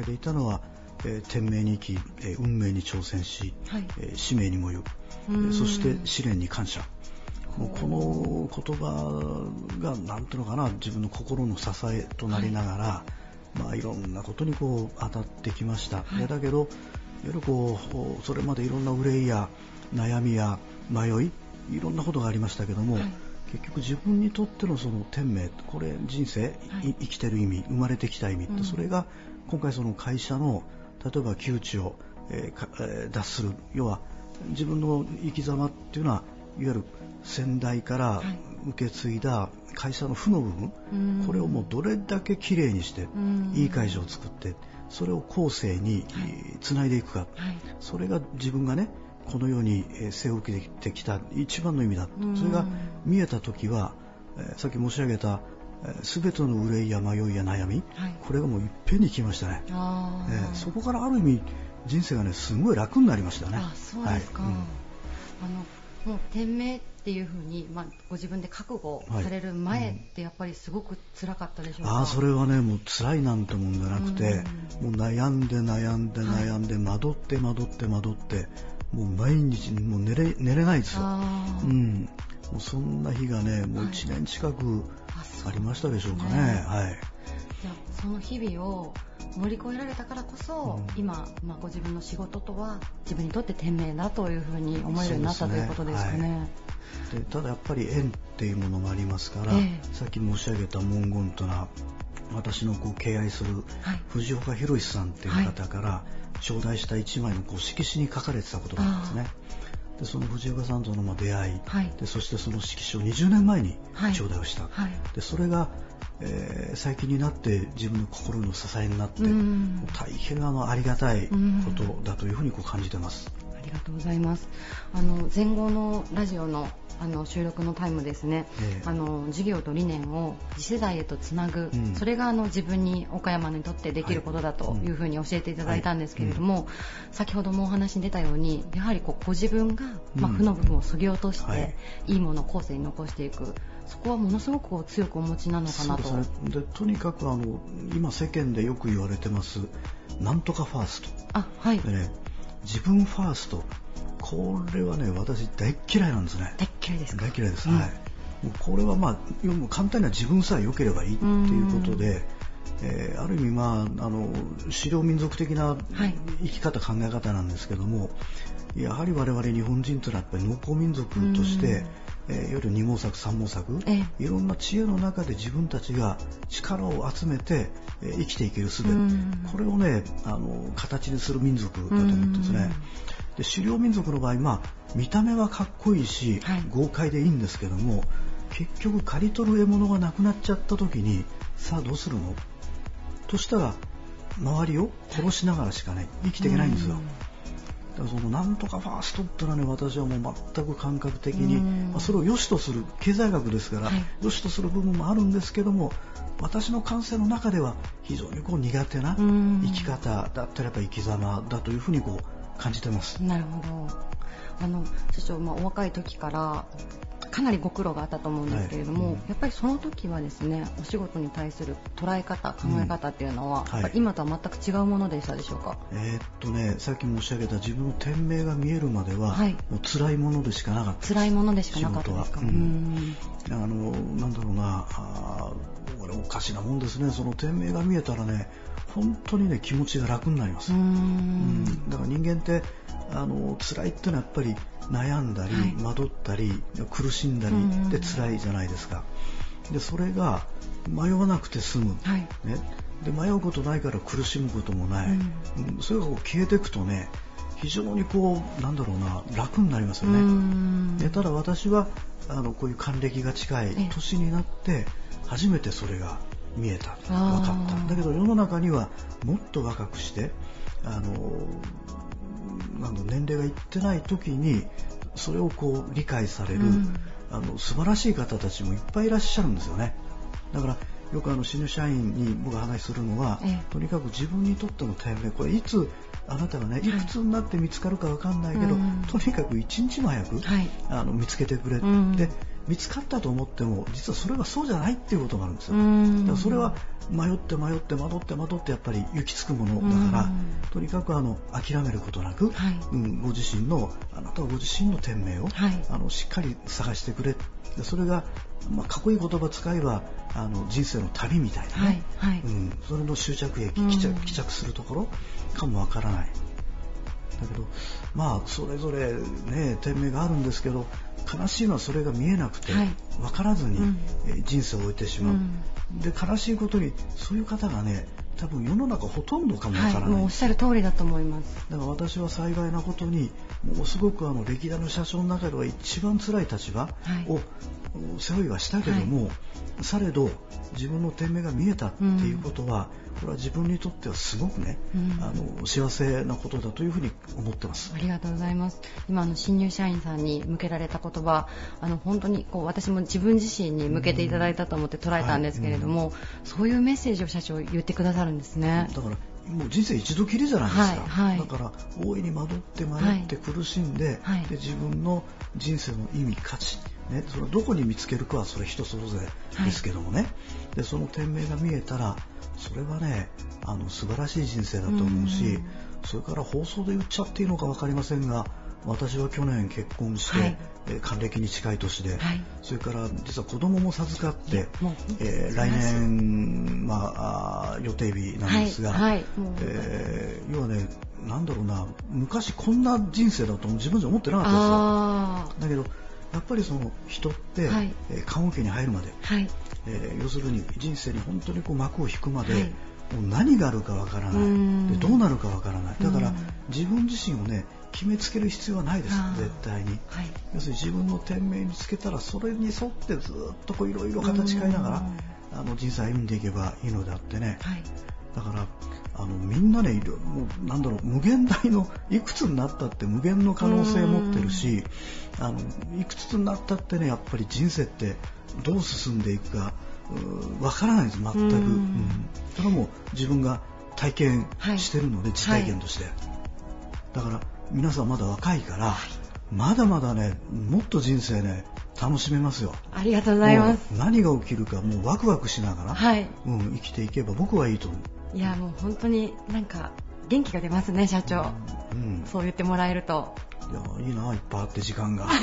えていたのは、え天命に生き、え運命に挑戦し、え使命にもよ、えそして試練に感謝。もうこの言葉が何ていうのかな自分の心の支えとなりながら、まあ、いろんなことにこう当たってきました、はい、だけどいこうそれまでいろんな憂いや悩みや迷いいろんなことがありましたけども、はい、結局自分にとってのその天命これ人生、はい、生きてる意味生まれてきた意味って、うん、それが今回その会社の例えば窮地を、えーえー、脱する。要は自分の生き様っていうのはいわゆる先代から受け継いだ会社の負の部分、これをもうどれだけきれいにして、いい会社を作ってそれを後世につないでいくか、はい、それが自分がねこの世に背を受けてきた一番の意味だ、それが見えた時は、えさっき申し上げた全ての憂いや迷いや悩み、はい、これがもういっぺんに来ましたね、えー、そこからある意味人生がねすごい楽になりましたね。あそうですか、はい。うん、あのもう店名っていうふうに、まあ、ご自分で覚悟される前ってやっぱりすごく辛かったでしょうか、はいうん、あそれはねもう辛いなんてもんじゃなくて、うん、もう悩んで悩んで悩んで、惑って惑って惑ってもう毎日もう寝れ寝れないですよ、うん、もうそんな日がねもう1年近くありましたでしょうかね、ね。はい、じゃその日々を乗り越えられたからこそ、うん、今、まあ、ご自分の仕事とは自分にとって天命だというふうに思えるようになった、ね、ということですかね。はい、でただやっぱり縁っていうものもありますから、えー、さっき申し上げた文言というのは私のこう敬愛する藤岡弘さんっていう方から頂戴した一枚のこう色紙に書かれてたことなんですね。でその藤岡さんとの出会い、はい、でそしてその色紙を20年前に頂戴をした、はい、でそれがえー、最近になって自分の心の支えになって、うん、大変あのありがたいことだというふうにこう感じてます。ありがとうございます。あの前後のラジオのあの収録のタイムですね、えー、あの事業と理念を次世代へとつなぐ、うん、それがあの自分に岡山にとってできることだとい。うふうに教えていただいたんですけれども、はい。うん、先ほどもお話に出たようにやはりこうご自分が、まあ、負の部分をそぎ落として、はい、いいものを後世に残していく。そこはものすごく強くお持ちなのかなと。で、ね、とにかくあの今世間でよく言われてますなんとかファースト。あはい。でね自分ファーストこれはね私大嫌いなんですね。大嫌いです大嫌いです。うん、はい。もうこれはまあ簡単には自分さえ良ければいいっていうことで。えー、ある意味、まあ、あの狩猟民族的な生き方、はい、考え方なんですけどもやはり我々日本人というのはやっぱり農耕民族として、えー、いわゆる二毛作三毛作、えいろんな知恵の中で自分たちが力を集めて、えー、生きていける術、これをねあの形にする民族だと思ってですね。で狩猟民族の場合、まあ、見た目はかっこいいし、はい、豪快でいいんですけども結局刈り取る獲物がなくなっちゃった時にさあどうするの？としたら周りを殺しながらしかね生きていけないんですよ。だからそのなんとかファーストってのはね私はもう全く感覚的に、まあ、それを良しとする経済学ですから、はい、良しとする部分もあるんですけども私の感性の中では非常にこう苦手な生き方だったらやっぱ生き様だというふうにこう感じてます。なるほど。あの師匠、まあ、お若い時からかなりご苦労があったと思うんですけれども、はい。うん、やっぱりその時はですねお仕事に対する捉え方、考え方っていうのは、うん。はい、今とは全く違うものでしたでしょうか、えー、っとね、さっき申し上げた自分の店名が見えるまでは、はい、もう辛いものでしかなかった辛いものでしかなかったですか、うん、あのなんだろうなあれおかしなもんですね。その店名が見えたらね本当にね気持ちが楽になります。うん。だから人間ってあの辛いっていうのはやっぱり悩んだり、はい、惑ったり苦しんだりで辛いじゃないですか。でそれが迷わなくて済む、はい、ね、で迷うことないから苦しむこともない、うん、それがこう消えていくとね非常にこうなんだろうな楽になりますよね。でただ私はあのこういう還暦が近い年になって初めてそれが見えた分かった。だけど世の中にはもっと若くしてあのなんだ年齢がいってない時にそれをこう理解される、うん、あの素晴らしい方たちもいっぱいいらっしゃるんですよね。だからよくあの新入社員に僕が話するのは、ええ、とにかく自分にとってのタイムこれいつあなたがねい。くつになって見つかるか分かんないけど、はい、とにかく一日も早く、はい、あの見つけてくれ、うん、で見つかったと思っても実はそれがそうじゃないっていうことがあるんですよ。だからそれは迷って迷って惑って惑ってやっぱり行き着くものだからとにかくあの諦めることなく、はい、うん、ご自身のあなたはご自身の天命を、はい、あのしっかり探してくれ。それが、まあ、かっこいい言葉使えばあの人生の旅みたいなね、はいはい、うん、それの終着駅帰着帰着するところかもわからない。だけどまあそれぞれね天命があるんですけど悲しいのはそれが見えなくて、分からずに、人生を終えてしまう、うん、で悲しいことにそういう方がね多分世の中ほとんどかもわからない、はい、もうおっしゃる通りだと思います。だから私は幸いなことにもうすごくあの歴代の社長の中では一番辛い立場を背負いはしたけども、はい、されど自分の天命が見えたっていうことは、うん、これは自分にとってはすごくね、うん、あの幸せなことだというふうに思ってます。ありがとうございます。今あの新入社員さんに向けられた言葉あの本当にこう私も自分自身に向けていただいたと思って捉えたんですけれども、はい。うん、そういうメッセージを社長言ってくださるんですね。だからもう人生一度きりじゃないですか、はいはい、だから大いに惑って迷って苦しんではい、で自分の人生の意味価値ね、それどこに見つけるかはそれ人それぞれですけどもね、はい、でその店名が見えたらそれはねあの素晴らしい人生だと思うしそれから放送で言っちゃっていいのか分かりませんが私は去年結婚して、はい、え還暦に近い年で、はい、それから実は子供も授かって、えー、来年、まあ、予定日なんですが、はい、えー、要はねなんだろうな昔こんな人生だと自分じゃ思ってなかったですよ。だけどやっぱりその人って、はい、えー、棺桶に入るまで、はい、えー、要するに人生に本当にこう幕を引くまで、はい、もう何があるかわからない。でどうなるかわからない。だから自分自身をね決めつける必要はないです絶対に、はい、要するに自分の天命につけたらそれに沿ってずっといろいろ形変えながらあの人生歩んでいけばいいのであってね、はい、だからあのみんなねもうなんだろう無限大のいくつになったって無限の可能性を持ってるしあのいくつになったってねやっぱり人生ってどう進んでいくかわからないです全く、うん、それはもう自分が体験してるので、はい、実体験として、はい、だから皆さんまだ若いから、はい、まだまだねもっと人生ね楽しめますよ。ありがとうございます。何が起きるかもうワクワクしながら、はい。うん、生きていけば僕はいいと思う。いやもう本当になんか元気が出ますね社長、うん、そう言ってもらえると。いやいいないっぱいあって時間が。[LAUGHS]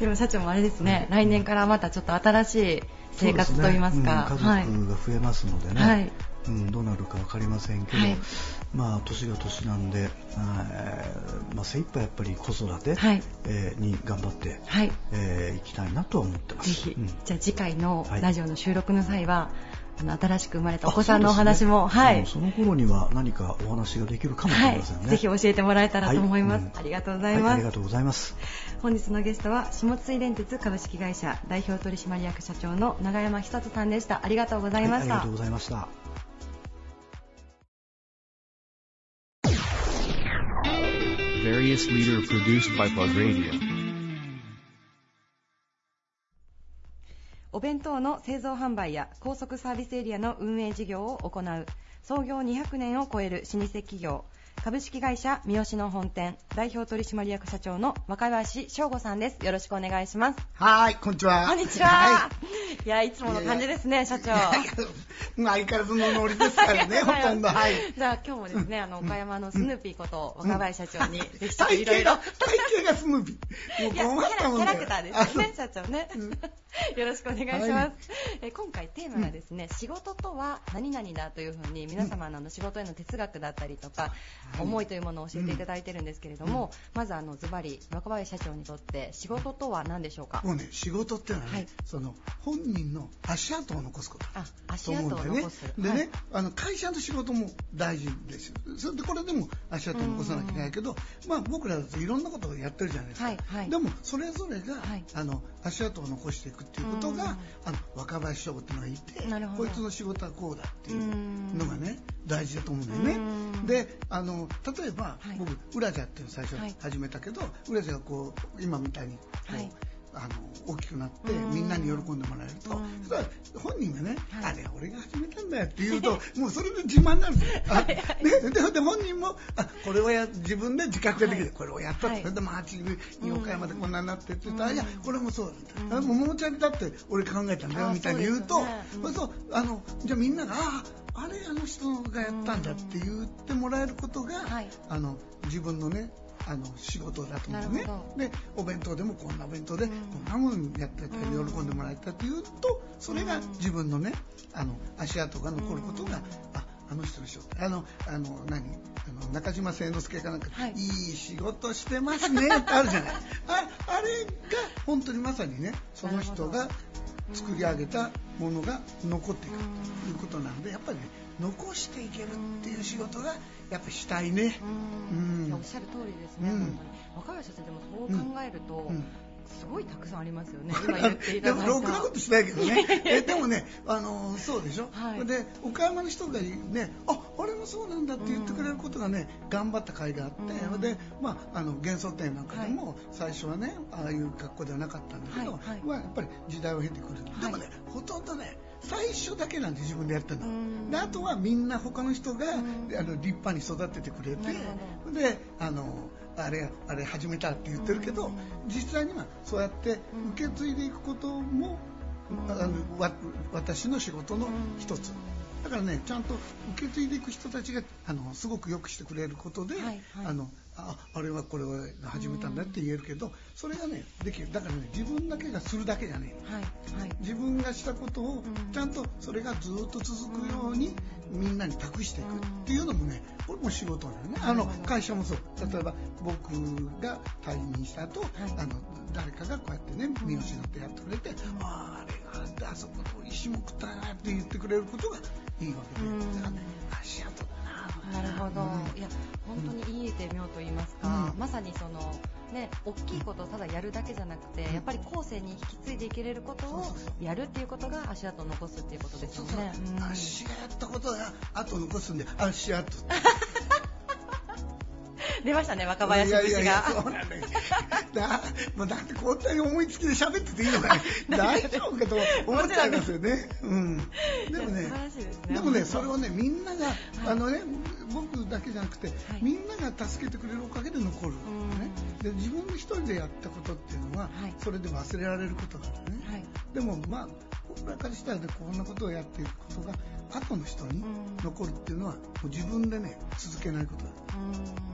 でも社長もあれですね、うん、来年からまたちょっと新しい生活といいますか、すね。うん、家族が増えますのでね、はい、うん、どうなるか分かりませんけど、はい、まあ年が年なんで、えーまあ、精一杯やっぱり子育て、はい、えー、に頑張って、はい。えー、いきたいなと思ってます。ぜひ、うん、じゃあ次回のラジオの収録の際は、あの新しく生まれたお子さんのお話も、ね、はい、その頃には何かお話ができるかもしれませんね、はい、ぜひ教えてもらえたらと思います、はい。うん、ありがとうございます、はい、ありがとうございます。本日のゲストは下津井電鉄株式会社代表取締役社長の永山久人さんでした。ありがとうございました、ありがとうございました various leader produced by Plug Radio. お弁当の製造販売や高速サービスエリアの運営事業を行う創業200年を超える老舗企業株式会社三好の本店代表取締役社長の若林翔吾さんです。よろしくお願いします。はいこんにちは。こんにちは、はい、いやいつもの感じですね社長。相変わらずのノリですからね [LAUGHS] ほとんど。はい。じゃあ今日もですねあの岡山のスヌーピーこと若林社長にぜひといろいろ。体型がスヌーピー。もう困ったもんキャラクターですね社長ね、よろしくお願いします、はい、え今回テーマがですね、仕事とは何々だというふうに皆様の仕事への哲学だったりとか、思いというものを教えていただいてるんですけれども、うん、まずあのズバリ若林社長にとって仕事とは何でしょうか？もうね仕事ってのはね、はい、その本人の足跡を残すこと。あ足跡を残す。でね、はい、あの会社の仕事も大事です。よそれでこれでも足跡を残さなきゃいけないけど、まあ、僕らだといろんなことをやってるじゃないですか、はいはい、でもそれぞれが、あの足跡を残していくっていうことが、あの若林翔っていうのがいてこいつの仕事はこうだっていうのがね大事だと思うんだよね。であの例えば、はい、僕ウラジャっていうのを最初始めたけど、はい、ウラジャがこう今みたいにこう、はい。あの大きくなってみんなに喜んでもらえると、本人がね、はい、あれ俺が始めたんだよって言うと [LAUGHS] もうそれで自慢になるんですよ。あね、で本人もあこれはや自分で自覚ができる、はい、これをやったって、はい、それで街に岡山でこんなになってって言ったら、いやこれもそうだみたいな、桃ちゃんだって俺考えたんだよみたいに言うと、そうそうあのじゃあみんながああれあの人がやったんだって言ってもらえることが、あの自分のねあの仕事だと思うね。でお弁当でもこんなお弁当でこんなもんやってたり喜んでもらえたっていうとそれが自分のねあの足跡が残ることがああの人の仕事。あのあの何？あの中島誠之助かなんか、はい、いい仕事してますねってあるじゃない。ああれが本当にまさにねその人が作り上げたものが残っていくということなのでやっぱりね残していけるっていう仕事がやっぱしたいね。うん、おっしゃる通りですね、うん、若林先生でもそう考えると、うんすごいたくさんありますよね。[LAUGHS] 今言っていただいた。でもろくなことしないけどね。[LAUGHS] えでもね、あのそうでしょ？はい、で岡山の人がね、ああれもそうなんだって言ってくれることがね、頑張った甲斐があって、うん、でまああの幻想展なんかでも、最初はねああいう格好ではなかったんだけど、はいはい、まあやっぱり時代を経てくる。でもね、ほとんどね。最初だけなんで自分でやってるのであとはみんな他の人があの立派に育ててくれてであのあれあれ始めたって言ってるけど実際にはそうやって受け継いでいくこともあの私の仕事の一つ。だからねちゃんと受け継いでいく人たちがあのすごくよくしてくれることで、はいはい、あのああれはこれを始めたんだって言えるけどそれがねできる。だからね自分だけがするだけじゃねえ、はいはい、自分がしたことをちゃんとそれがずっと続くようにみんなに託していくっていうのもねこれも仕事なのね。あの会社もそう。例えば僕が退任した後、はい、あの誰かがこうやってね三好のってやってくれてあああれがあってあそこと石も食ったなって言ってくれることがいいわけで、足跡なるほど、い。や本当にいい手妙と言いますか、まさにそのね大きいことをただやるだけじゃなくて、やっぱり後世に引き継いでいけれることをやるっていうことが足跡を残すっていうことですよね。足がやったことが後残すんで足跡。[LAUGHS] 出ましたね若林節が。いやいやそうなんだよ。だもうだってこんなに思いつきで喋ってていいのかね [LAUGHS] 大丈夫かと思っちゃいますよね。[LAUGHS] うん。でもね、でもねそれをねみんなが、あのね僕だけじゃなくて、みんなが助けてくれるおかげで残る、ね。で自分一人でやったことっていうのは、それで忘れられることだね。でもまあ僕らからしたらこんなことをやっていくことが後の人に残るっていうのはもう自分でね続けないことだ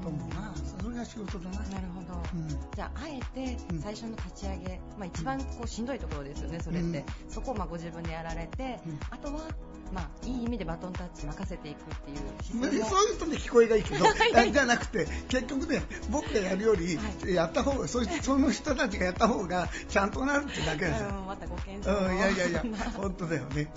と思うな。それが仕事だな。なるほど、うん、じゃああえて最初の立ち上げ、まあ、一番こうしんどいところですよねそれって、うん、そこをまあご自分でやられて、うん、あとはまあ、いい意味でバトンタッチ任せていくっていうそういうとね聞こえがいいけど [LAUGHS] じゃなくて結局ね僕がやるよりやった方がそその人たちがやった方がちゃんとなるってだけですよ。またご謙遜、うん、いやいやいや [LAUGHS] 本当だよね。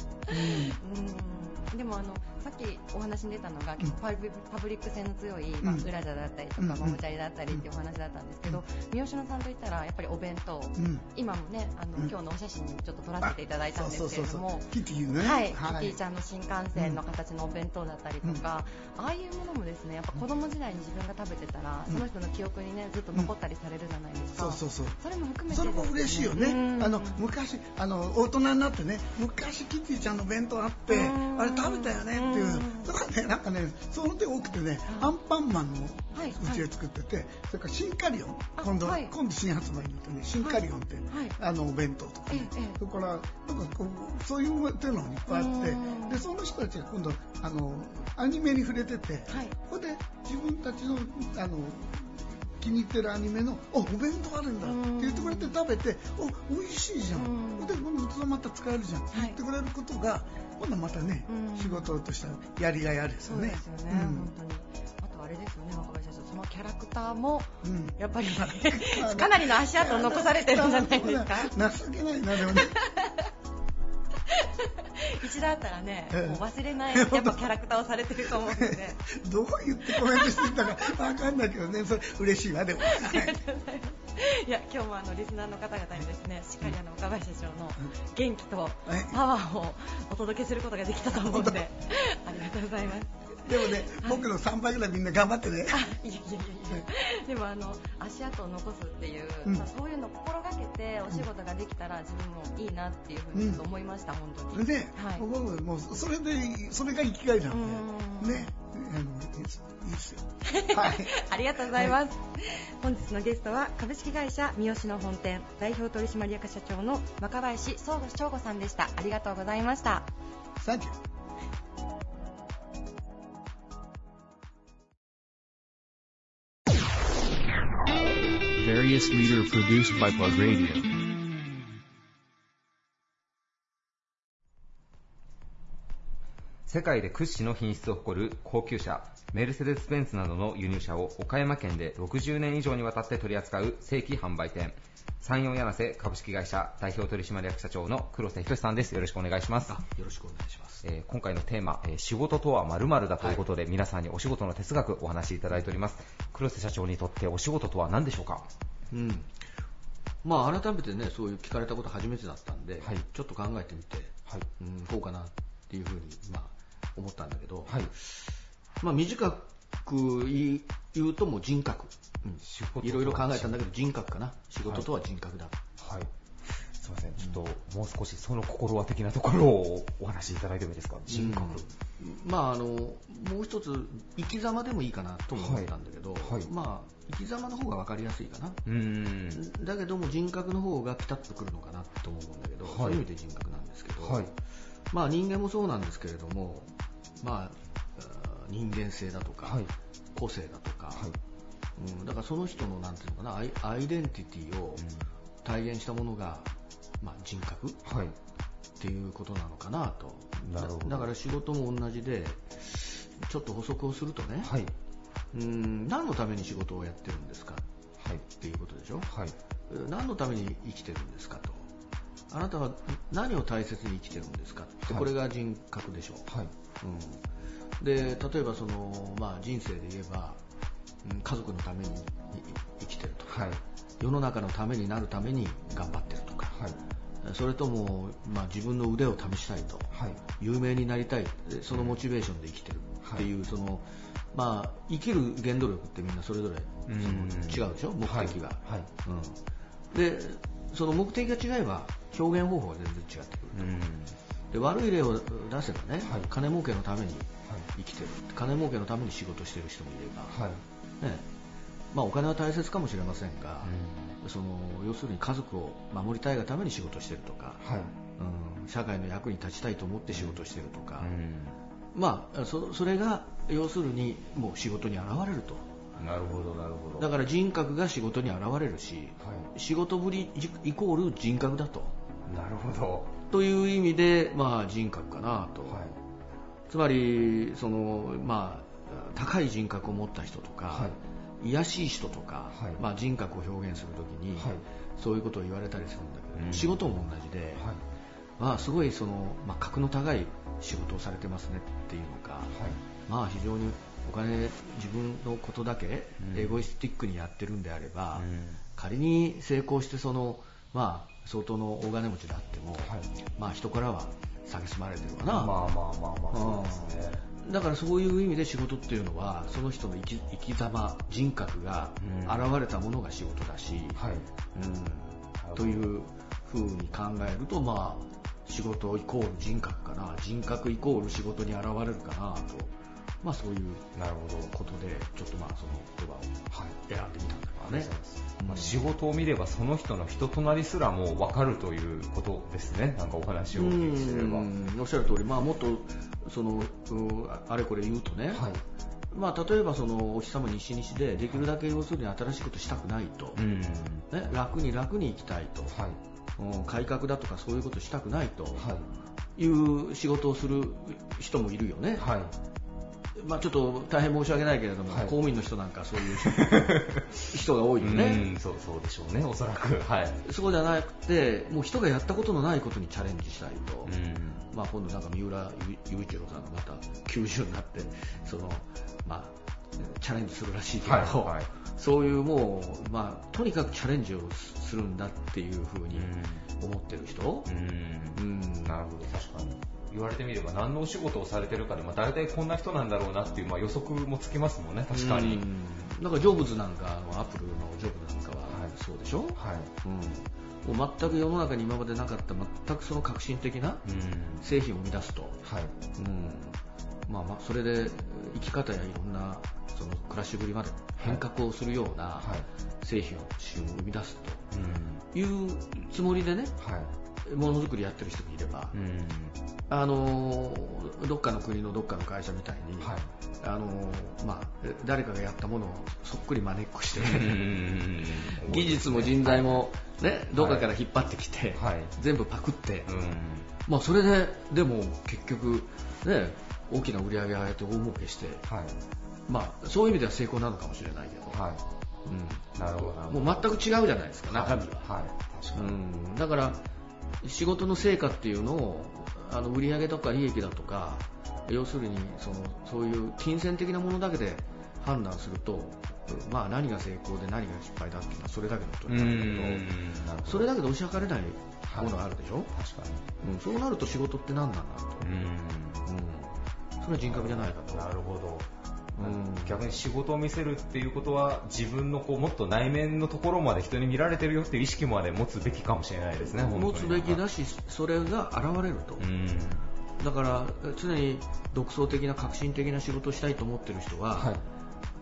うん、でもあのさっきお話に出たのが、結構パブリック性の強い、まあ、裏座だったりとか、ママチャリだったりっていうお話だったんですけど、三好野さんといったら、やっぱりお弁当、今もね、あの、今日のお写真にちょっと撮らせていただいたんですけれども、キティね。はい、キティちゃんの新幹線の形のお弁当だったりとか、ああいうものもですね、やっぱ子供時代に自分が食べてたら、その人の記憶にね、ずっと残ったりされるじゃないですか。そうそうそう。それも含めて、それも嬉しいよね。あの、昔、あの、大人になってね、昔キティちゃんの弁当あって、あれ食べたよねっていう、とかね、なんかね、その手多くてね、アンパンマンのうちで作ってて、それからシンカリオン、今度、今度新発売になってね、シンカリオンって、あのお弁当とかね、それからなんかこうそういうっていうのがいっぱいあってでその人たちが今度あのアニメに触れてて、はい、ここで自分たちのあの気に入ってるアニメの「おお弁当あるんだ」って言ってくれて食べて「お美味しいじゃん」でこの器また使えるじゃん。って言ってくれることが、今度またね、仕事としてはやりがいあるですよね。そうですよね、本当に。あとあれですよね若林社長そのキャラクターも、やっぱり、[LAUGHS] かなりの足跡を残されてるんじゃないですか？[LAUGHS] 情けないなでもね [LAUGHS] 一度会ったらね、もう忘れない [LAUGHS] やっぱキャラクターをされてると思うので。[LAUGHS] どう言ってコメントしてたか分かんないけどね。それ嬉しいわでも、はい、いや今日もあのリスナーの方々にですねしっかりあの岡林社長の元気とパワーをお届けすることができたと思うので。ありがとうございますでもね、僕の3倍ぐらいみんな頑張ってね。いやいやいや。でもあの足跡を残すっていう、うん、まあ、そういうのを心がけてお仕事ができたら自分もいいなっていうふうに思いました、うん、本当に。で、はい、僕もうそれでそれが生きがいなんで、ね。あのいいですよ。[LAUGHS] はい。ありがとうございます。はい、本日のゲストは株式会社三好の本店代表取締役社長の若林壮吾さんでした。ありがとうございました。サンキュー。various leader produced by Plug Radio. 世界で屈指の品質を誇る高級車、メルセデス・ベンツなどの輸入車を岡山県で60年以上にわたって取り扱う正規販売店、山陽柳瀬株式会社代表取締役社長の黒瀬仁さんです。よろしくお願いします。よろしくお願いします。えー、今回のテーマ、えー、仕事とは〇〇だということで、はい、皆さんにお仕事の哲学お話しいただいております。黒瀬社長にとってお仕事とは何でしょうか？うん。まあ、改めてね、そういう聞かれたこと初めてだったんで、はい、ちょっと考えてみて、はい、うん、こうかなっていうふうに、まあ、思ったんだけど、はい、まあ、短く言うともう人格。うん、いろいろ考えたんだけど人格かな。仕事とは人格だ、はい、はい、すみません。ちょっともう少しその心は的なところをお話しいただいてもいいですか？人格、うん、まああのもう一つ生き様でもいいかなと思ったんだけど、はい。はい、まあ生き様の方が分かりやすいかな。うん。だけども人格の方がピタッとくるのかなと思うんだけど、そういう意味で人格なんですけど、まあ人間もそうなんですけれどもまあ人間性だとか、個性だとか、うん、だからその人のなんていうのかなアイデンティティを体現したものが、まあ、人格、はい、っていうことなのかなと。なるほど。だから仕事も同じでちょっと補足をするとね、はい、うん何のために仕事をやってるんですか、はい、っていうことでしょ、はい、何のために生きてるんですかと。あなたは何を大切に生きてるんですかって、これが人格でしょ？う、はい。うん、で例えばその、まあ、人生で言えば家族のために生きてるとか、はい、世の中のためになるために頑張ってるとか、はい、それとも、まあ、自分の腕を試したいと、はい、有名になりたいそのモチベーションで生きてるっていう、そのまあ、生きる原動力ってみんなそれぞれその違うでしょ？目的が、うん、でその目的が違えば表現方法が全然違ってくる。で悪い例を出せばね、金儲けのために生きてる。金儲けのために仕事してる人もいれば、はい。ね。まあ、お金は大切かもしれませんが、うん、その要するに家族を守りたいがために仕事してるとか、はい。うん、社会の役に立ちたいと思って仕事してるとか、うん、まあそ、それが要するにもう仕事に現れると。なるほどなるほど。だから人格が仕事に現れるし、はい、仕事ぶりイコール人格だと。なるほど。という意味で、まあ、人格かなと、はい、つまりその、まあ、高い人格を持った人とか、はい、卑しい人とか、はい、まあ、人格を表現するときに、そういうことを言われたりするんだけど、うん、仕事も同じで、まあ、すごいその、まあ、格の高い仕事をされてますねっていうのか、まあ、非常にお金自分のことだけエゴイスティックにやってるんであれば、うん、仮に成功してその、まあ、相当の大金持ちであっても、はい、まあ、人からは蔑まれてるわな。まあまあまあまあ、そうですね。だからそういう意味で仕事っていうのはその人の生き生き様人格が現れたものが仕事だし、はい。うん、というふうに考えるとまあ仕事イコール人格かな。人格イコール仕事に現れるかなとまあ、そういうなるほど。ことでちょっとまあその言葉を選んでみたんだけどね、まあ、仕事を見ればその人の人となりすらも分かるということですね。なんかお話をお聞きすれば。おっしゃる通り、まあ、もっとそのあれこれ言うとね、はい。まあ、例えばそのお日様西西でできるだけ要するに新しいことしたくないと、うん、ね、楽に楽に生きたいと、はい、改革だとかそういうことしたくないと、はい、いう仕事をする人もいるよね、はい、まあ、ちょっと大変申し訳ないけれども、はい、公務員の人なんかそういう人 [LAUGHS] が多いよね。そうそうでしょうね、おそらく、はい、そうじゃなくてもう人がやったことのないことにチャレンジしたいと、まあ、今度なんか三浦雄一郎さんがまた90になってその、まあ、チャレンジするらしいけど、はいはい、そういうもう、まあ、とにかくチャレンジをするんだっていうふうに思ってる人、うん、なるほど確かに言われてみれば何のお仕事をされてるかで、まあ、大体こんな人なんだろうなっていう、まあ、予測もつきますもんね、確かに。なんかジョブズなんか、アップルのジョブなんかはそうでしょ、はい。うん、もう全く世の中に今までなかった全くその革新的な製品を生み出すと、はい。うん。まあ、まあそれで生き方やいろんなその暮らしぶりまで変革をするような製品を生み出すというつもりでね、はい、ものづくりやってる人もいれば、うん。あのどっかの国のどっかの会社みたいに、はい、あのまあ、誰かがやったものをそっくり真似っこして [LAUGHS] 技術も人材も、ね、どっかから引っ張ってきて、はい、全部パクって、まあ、それででも結局、ね、大きな売り上げ上げて大儲けして、はい、まあ、そういう意味では成功なのかもしれないけど、はい。うん、なるほどもう全く違うじゃないですか、中身は。はい。うん、だから仕事の成果っていうのをあの売上とか利益だとか要するにそのそういう金銭的なものだけで判断すると、まあ、何が成功で何が失敗だっていうのはそれだけのことなん。だけどそれだけで押し量れないものがあるでしょ、はい、確かに、うん、そうなると仕事って何なんだと。うん、うん、それは人格じゃないかと。なるほど逆に仕事を見せるっていうことは自分のこうもっと内面のところまで人に見られてるよっていう意識まで持つべきかもしれないですね持つべきだしそれが現れると、だから常に独創的な革新的な仕事をしたいと思ってる人は、はい。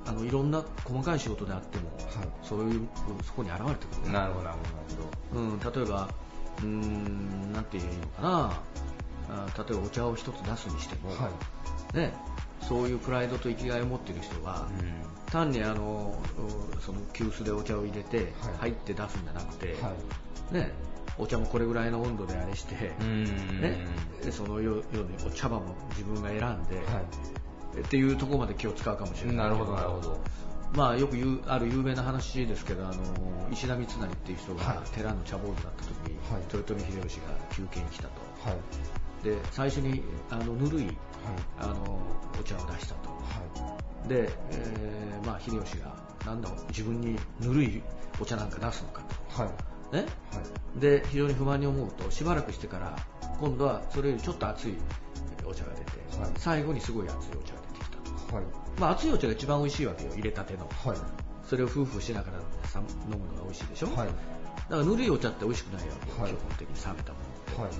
あのいろんな細かい仕事であっても、はい、そういうそこに現れてくる、なるほどなるほど、うん、例えばうーんなんて言うのかな。あ例えばお茶を一つ出すにしても、はい、ね、そういうプライドと生きがいを持っている人は、うん、単にあのその急須でお茶を入れて、入って出すんじゃなくて、はい、ね、お茶もこれぐらいの温度であれして、ね、そのようにお茶葉も自分が選んで、はい、っていうところまで気を使うかもしれない。なるほどなるほど。まあ、よく言うある有名な話ですけどあの石田三成っていう人が寺の茶坊主だった時に、はい、豊臣秀吉が休憩に来たと、はい、で最初にあのぬるいあのお茶を出したと、はい、で、えーまあ、秀吉がなんだ自分にぬるいお茶なんか出すのかと、はい。ね？はい、で非常に不満に思うとしばらくしてから今度はそれよりちょっと熱いお茶が出て、はい、最後にすごい熱いお茶が出てきたと、はい。まあ、熱いお茶が一番美味しいわけよ入れたての、はい、それを夫婦しながら飲むのが美味しいでしょ、はい、だからぬるいお茶って美味しくないわけよ、はい、基本的に冷めたものって、はい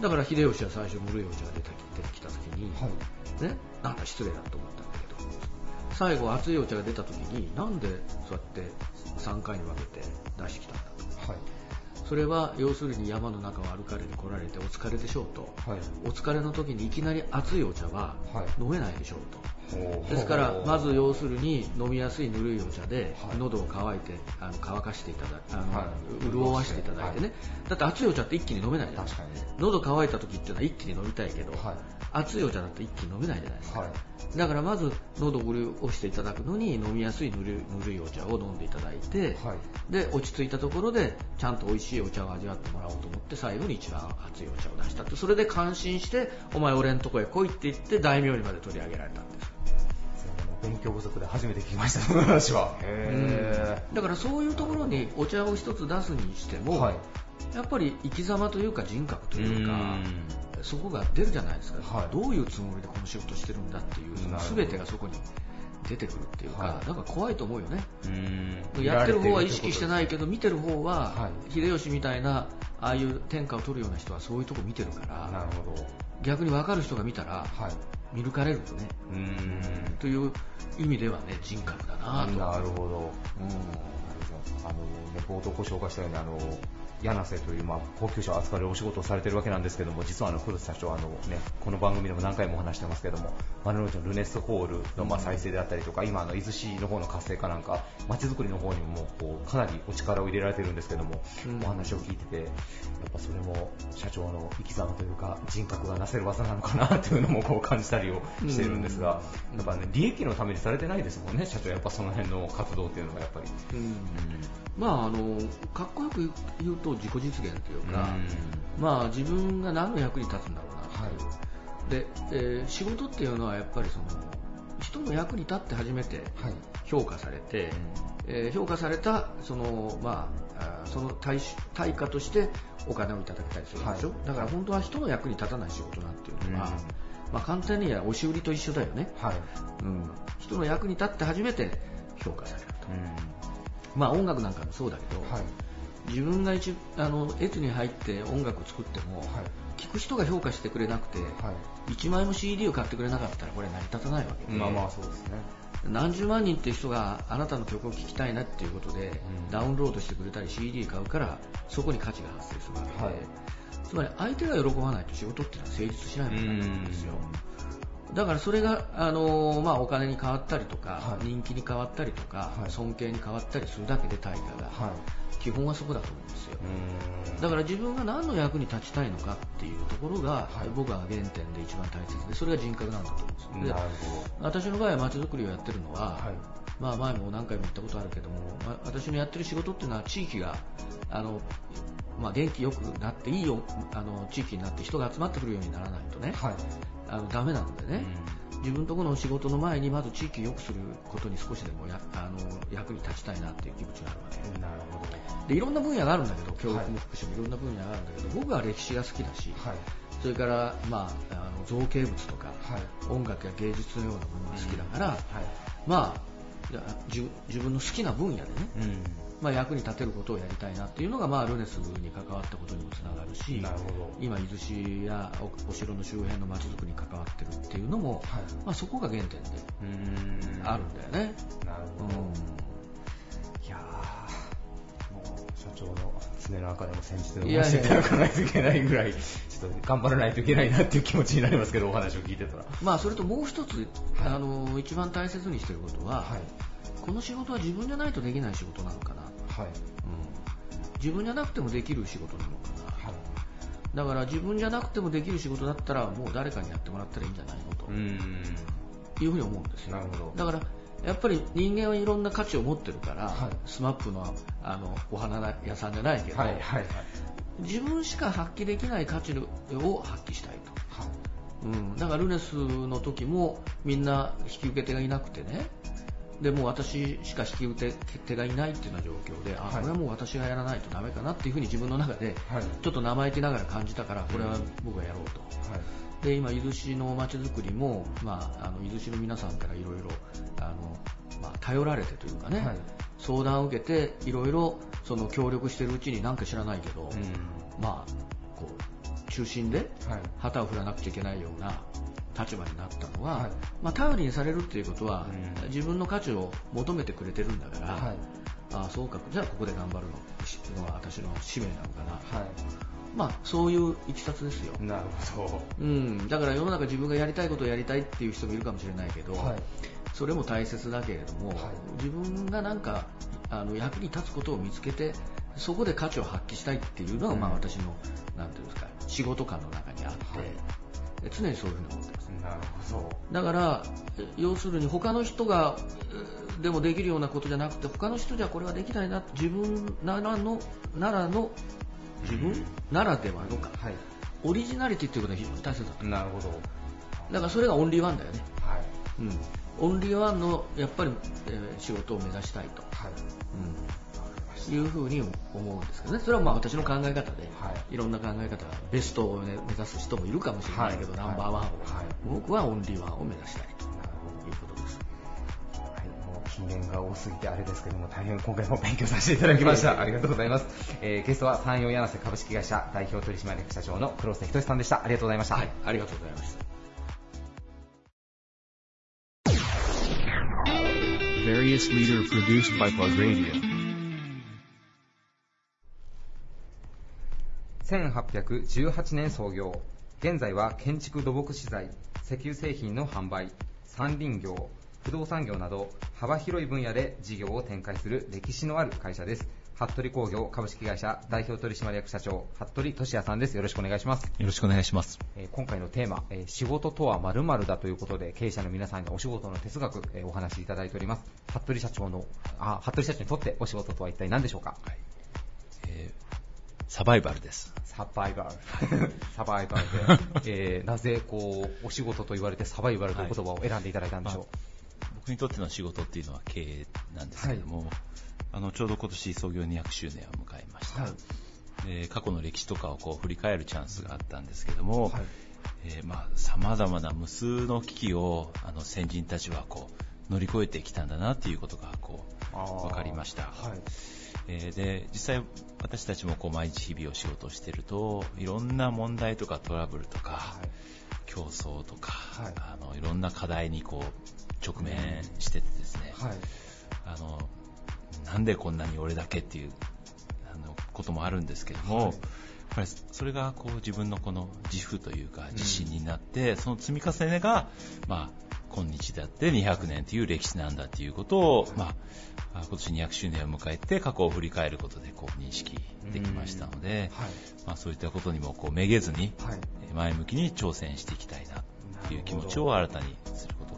だから秀吉は最初ぬるいお茶が出てきた時に、はい、ね、なんだ失礼だと思ったんだけど最後熱いお茶が出た時になんでそうやって3回に分けて出してきたんだと、はい、それは要するに山の中を歩かれて来られてお疲れでしょうと、はい、お疲れの時にいきなり熱いお茶は飲めないでしょうと、です。からまず要するに飲みやすいぬるいお茶で喉を乾いてあの乾かしていただあの、はい、潤わしていただいてね、だって熱いお茶って一気に飲めないじゃないですか。喉乾いた時っていうのは一気に飲みたいけど、熱いお茶だと一気に飲めないじゃないですか、だからまず喉を潤していただくのに飲みやすいぬるぬるいお茶を飲んでいただいて、で落ち着いたところでちゃんと美味しいお茶を味わってもらおうと思って最後に一番熱いお茶を出したってそれで感心してお前俺んとこへ来いって言って大名にまで取り上げられたんです勉強不足で初めて聞きました、その話は。だからそういうところにお茶を一つ出すにしても、はい、やっぱり生き様というか人格というか、そこが出るじゃないですか、はい、どういうつもりでこの仕事してるんだっていう、その全てがそこに出てくるっていうか、はい、なんか怖いと思うよね。やってる方は意識してないけど、見てる方は、はい、秀吉みたいな、ああいう天下を取るような人はそういうとこ見てるから、なるほど。逆に分かる人が見たら、はい、見抜かれるよね。という意味ではね、人格だなと。なるほど。うん、あの、ね、冒頭ご紹介したように、あの、柳瀬という、まあ、高級車を扱うお仕事をされているわけなんですけども実はあの古田社長あの、ね、この番組でも何回もお話してますけども丸の内のルネスホールの、まあ、再生であったりとか、今あの伊豆市の方の活性化なんか街づくりの方にもこうかなりお力を入れられてるんですけども、うん、お話を聞いててやっぱそれも社長の生き様というか人格がなせる技なのかなというのもこう感じたりをしてるんですが、うん、やっぱね利益のためにされてないですもんね社長。やっぱその辺の活動っていうのがやっぱり。うんまあ、あのかっこよく言うと自己実現というか、うまあ、自分が何の役に立つんだろうな、はい、で、えー、仕事っていうのはやっぱりその人の役に立って初めて評価されて、はい、えー、評価されたその、まあ、その対対価としてお金をいただきたりするんでしょ、はい、だから本当は人の役に立たない仕事なんていうのは、まあ、簡単に言えば押し売りと一緒だよね、はい。うん、人の役に立って初めて評価されると。うんまあ音楽なんかもそうだけど、はい、自分が一あの越に入って音楽を作っても、はい、聴く人が評価してくれなくて、はい、1枚も CD を買ってくれなかったらこれ成り立たないわけで、まあまあそうですね。何十万人っていう人があなたの曲を聴きたいなっていうことで、うん、ダウンロードしてくれたり CD 買うからそこに価値が発生するわけで、はい、つまり相手が喜ばないと仕事っていうのは成立しないものなんですよ。だからそれが、あのー、まあ、お金に変わったりとか、はい、人気に変わったりとか、はい、尊敬に変わったりするだけで対価が、はい、基本はそこだと思うんですよ。だから自分が何の役に立ちたいのかっていうところが、僕は原点で一番大切でそれが人格なんだと思うんです私の場合はまちづくりをやってるのは、まあ、前も何回も言ったことあるけども、まあ、私のやってる仕事っていうのは地域があのまあ、元気よくなっていいよあの地域になって人が集まってくるようにならないとね、はい、あのダメなのでね、うん、自分のところの仕事の前にまず地域を良くすることに少しでもやあの役に立ちたいなっていう気持ちがあるわけ。なるほど。でいろんな分野があるんだけど教育も福祉もいろんな分野があるんだけど、僕は歴史が好きだし、はい、それから、まあ、あの造形物とか、はい、音楽や芸術のようなものが好きだから、うん、まあ自分の好きな分野でね、うんまあ、役に立てることをやりたいなっていうのが、まあ、ルネスに関わったことにもつながるし今、伊豆市やお城の周辺の街づくりに関わってるっていうのも、はい、まあ、そこが原点であるんだよね。なるほど、うん、いやもう社長の常の中でも先日の話していただかないといけ [LAUGHS] ないぐらい、ちょっと頑張らないといけないなっていう気持ちになりますけど、お話を聞いてたら。まあ、それともう一つ、はい、あの一番大切にしていることは、はいこの仕事は自分じゃないとできない仕事なのかな、はい。うん、自分じゃなくてもできる仕事なのかな、はい、だから自分じゃなくてもできる仕事だったらもう誰かにやってもらったらいいんじゃないのと。いうふうに思うんですよ。だからやっぱり人間はいろんな価値を持ってるから、はい、スマップのあのお花屋さんじゃないけど、はいはいはい、自分しか発揮できない価値を発揮したいと、はい。うん、だからルネスの時もみんな引き受け手がいなくてねでも私しか引き受け手がいないっていうような状況で、あ、これはもう私がやらないとダメかなっていうふうに自分の中で、ちょっと生意気ながら感じたから、これは僕がやろうと。で今、伊豆市のまちづくりも、まあ、あの伊豆市の皆さんからいろいろ頼られてというかね、はい、相談を受けていろいろその協力しているうちになんか知らないけど、うん、まあこう中心で旗を振らなくちゃいけないような立場になったのは、はい、まあ、頼りにされるっていうことは、うん、自分の価値を求めてくれてるんだから、はい、ああそうかじゃあここで頑張るのが私の使命なのかな、はい、まあ、そういういきさつですよ。なるほど。うん。だから世の中自分がやりたいことをやりたいっていう人もいるかもしれないけど、はい、それも大切だけれども、はい、自分がなんかあの役に立つことを見つけて、そこで価値を発揮したいっていうのが、うん、まあ私の、なんていうんですか、仕事感の中にあって、はい、常にそういうふうに思ってます。なるほど。だから、要するに他の人が、でもできるようなことじゃなくて、他の人じゃこれはできないな、自分ならの、ならの自分ならではのか、はい、オリジナリティっていうことが非常に大切だなるほど。だからそれがオンリーワンだよね、はい。うん、オンリーワンのやっぱり、えー、仕事を目指したいと、はい。うん、いうふうに思うんですけどね。それはまあ私の考え方で、はい、いろんな考え方ベストを、ね、目指す人もいるかもしれないけど、はい、ナンバーワンを、はい、僕はオンリーワンを目指したいということです。近年が多すぎてあれですけども大変今回も勉強させていただきました。ありがとうございます、えー、ゲストは山陽柳瀬株式会社代表取締役社長の黒瀬仁さんでした。ありがとうございました、はい、ありがとうございました。Various leader produced by Plug Radio. 1818年創業現在は建築土木資材石油製品の販売山林業不動産業など幅広い分野で事業を展開する歴史のある会社です。服部工業株式会社代表取締役社長、服部俊也さんです。よろしくお願いします。よろしくお願いします。えー、今回のテーマ、えー、仕事とは〇〇だということで、経営者の皆さんにお仕事の哲学、えー、お話しいただいております。服部社長の、あ、服部社長にとってお仕事とは一体何でしょうか、はいえー、サバイバルです。サバイバル。[LAUGHS] サバイバルで、えー、なぜこう、お仕事と言われてサバイバルという言葉を選んでいただいたんでしょう、はいまあ僕にとっての仕事っていうのは経営なんですけども、はい、あのちょうど今年創業200周年を迎えました、はい、過去の歴史とかをこう振り返るチャンスがあったんですけども、はい。えー、まあ、様々な無数の危機をあの先人たちはこう乗り越えてきたんだなっていうことがこう分かりました、はいえー、で実際私たちもこう毎日日々を仕事をしているといろんな問題とかトラブルとか、はい、競争とか、はい、あのいろんな課題にこう直面しててですね、はい、あのなんでこんなに俺だけっていうあのこともあるんですけども、はい、やっぱりそれがこう自分のこの自負というか自信になって、うん、その積み重ねが、まあ、今日であって200年という歴史なんだということを、まあ、今年200周年を迎えて過去を振り返ることでこう認識できましたので、はい。まあ、そういったことにもこうめげずに前向きに挑戦していきたいなという気持ちを新たにすること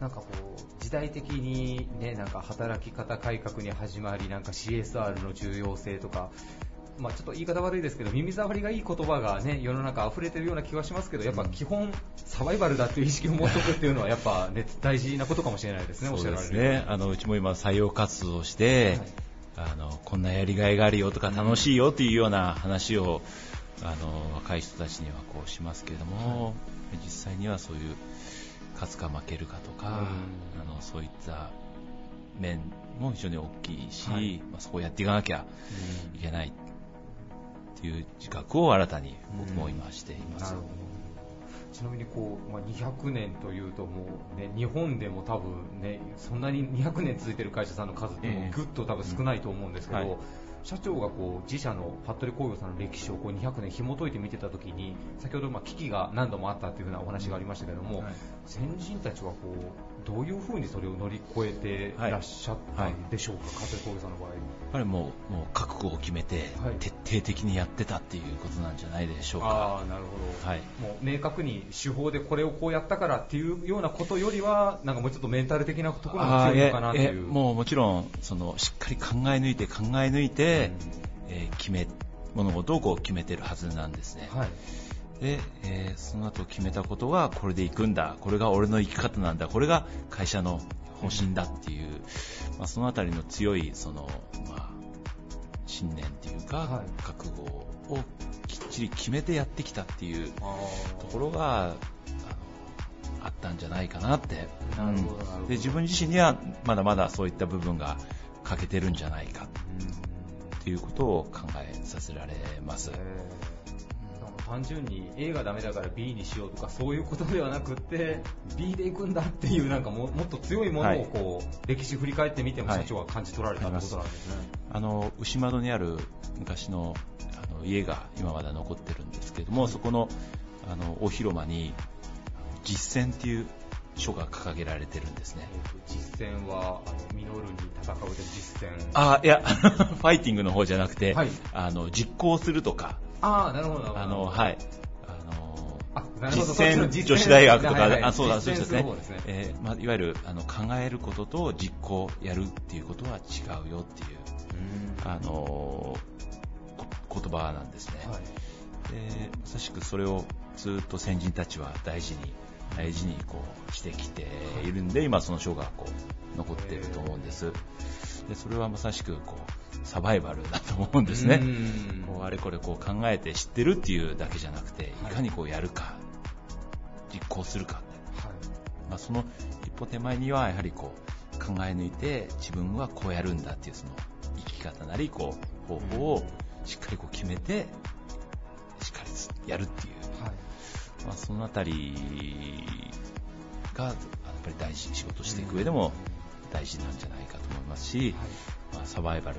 なんかこう時代的にねなんか働き方改革に始まりなんか CSR の重要性とかまあ、ちょっと言い方悪いですけど耳障りがいい言葉が、ね、世の中溢れてるような気はしますけどやっぱ基本サバイバルだっていう意識を持っておくっていうのはやっぱ、ね、大事なことかもしれないですね、そうですね。あのうちも今採用活動をして、はい、あのこんなやりがいがあるよとか楽しいよっていうような話をあの若い人たちにはこうしますけれども、はい、実際にはそういう勝つか負けるかとか、あのそういった面も非常に大きいし、はい、まあ、そこをやっていかなきゃいけないっていう自覚を新たに僕も今しています。ちなみにこう、まあ、200年というともう、ね、日本でも多分、ね、そんなに200年続いている会社さんの数ってもぐっと多分少ないと思うんですけど、えーはい。社長がこう自社の服部工業さんの歴史をこう200年紐解いて見てたときに先ほどまあ危機が何度もあったというふうなお話がありましたけども、はい、先人たちはこうどういうふうにそれを乗り越えていらっしゃったんでしょうか、服部工業さんの場合。やっぱりもうもう覚悟を決めて、徹底的にやってたってい。うことなんじゃない。でしょうか。あなるほど、はい、もう明確に手法でこれをこうやったからってい。うようなことよりはなんかもうちょっとメンタル的なところが強い。のかなとい。うもうもちろんそのしっかり考え抜い。て考え抜い。て、うん、えー、決め物事をこう決めてるはずなんですね。はいで、えー、その後決めたことがこれで行くんだ。これが俺の生き方なんだ。これが会社の方針だっていう、まあ、そのあたりの強いその、まあ、信念っていうか、はい、覚悟をきっちり決めてやってきたっていうところがあのあったんじゃないかなって、なるほど、うん、で自分自身にはまだまだそういった部分が欠けてるんじゃないかっていうことを考えさせられます。単純に A がダメだから B にしようとかそういうことではなくて B で行くんだっていうなんかももっと強いものをこう、はい、歴史振り返ってみても社長は感じ取られた、はい、ことなんですね。あの牛窓にある昔のあのの家が今まだ残ってるんですけれども、そこのあの大広間に実践っていう書が掲げられてるんですね。実践は、あの、ミノルに戦うで実践。あ、いや、[LAUGHS] ファイティングの方じゃなくて、はい、あの、実行するとか。あなるほど。あの、はい。実践女子大学とか、あそうだそうですね。ですね、えーまあ、いわゆるあの考えることと実行やるっていうことは違うよっていうあの言葉なんですね、はい、でまさしくそれをずっと先人たちは大事に大事にこうしてきているんで、今その章がこう残っていると思うんです。でそれはまさしくこうサバイバルだと思うんですね。こうあれこれこう考えて知ってるっていうだけじゃなくてい。かにこうやるか実行するか、はい。まあ、その一歩手前にはやはりこう考え抜いて自分はこうやるんだっていうその生き方なりこう方法をしっかりこう決めてしっかりやるっていう、はい。まあ、そのあたりがやっぱり大事仕事していく上でも大事なんじゃないかと思いますし、はい、まあ、サバイバル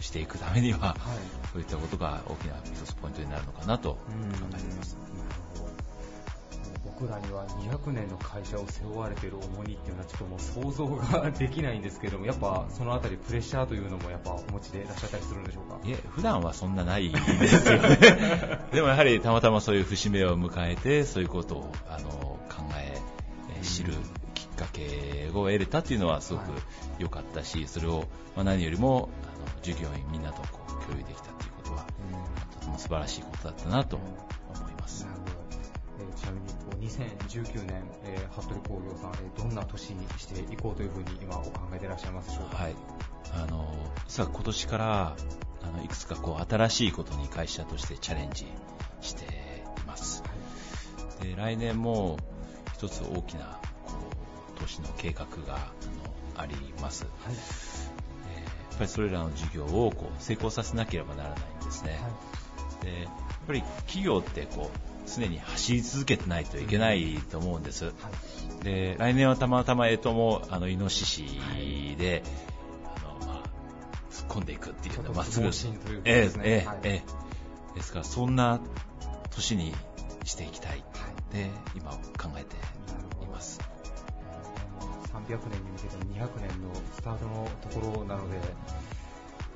していくためには、はい、そういったことが大きな一つポイントになるのかなと考えています。僕らには200年の会社を背負われている重荷っていうのはちょっともう想像ができないんですけども、やっぱそのあたりプレッシャーというのもやっぱお持ちでいらっしゃったりするんでしょうか？いえ、普段はそんなないですよね。[LAUGHS] でもやはりたまたまそういう節目を迎えて、そういうことをあの考え、知るかけを得れたっていうのはすごく良かったし、それを、まあ、何よりもあの従業員みんなとこう共有できたっていうことは、とても素晴らしいことだったなと思います。えちなみに2019年、えー、服部工業さん、えー、どんな年にしていこうというふうに今お考えていらっしゃいますでしょうか？はい。あの、実は今年からあのいくつかこう新しいことに会社としてチャレンジしています。はい、で来年も一つ大きなこう投資の計画があのあります。はい、やっぱりそれらの事業をこう成功させなければならないんですね。はい、でやっぱり企業ってこう常に走り続けてないといけないと思うんです。で、来年はたまたま、えとも、あの、イノシシで、あの、まあ、突っ込んでいくっていうのは、まっすぐ、ええ、ええ、ええ。ですから、そんな年にしていきたい。で、今考えています。300年に向けての200年のスタートのところなので、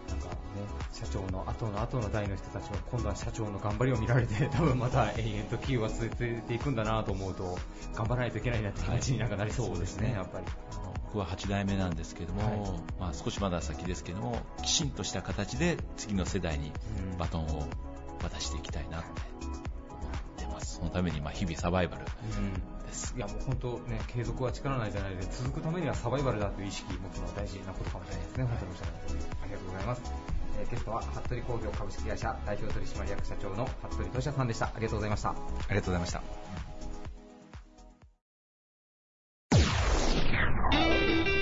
なんかね、社長の後の後の代の人たちは今度は社長の頑張りを見られて [LAUGHS] 多分また永遠と企業は続いていくんだなと思うと頑張らないといけないなって気持ちになんかなりそうですね、はい、やっぱり。僕は8代目なんですけども、はい、まあ、少しまだ先ですけどもきちんとした形で次の世代にバトンを渡していきたいなって思ってます、そのためにまあ日々サバイバルいやもう本当ね継続は力ないじゃないで続くためにはサバイバルだという意識を持つのは大事なことかもしれないですね、本当におっしゃる通りありがとうございます。えー、ゲストは服部工業株式会社代表取締役社長の服部俊也さんでした。ありがとうございました。ありがとうございました。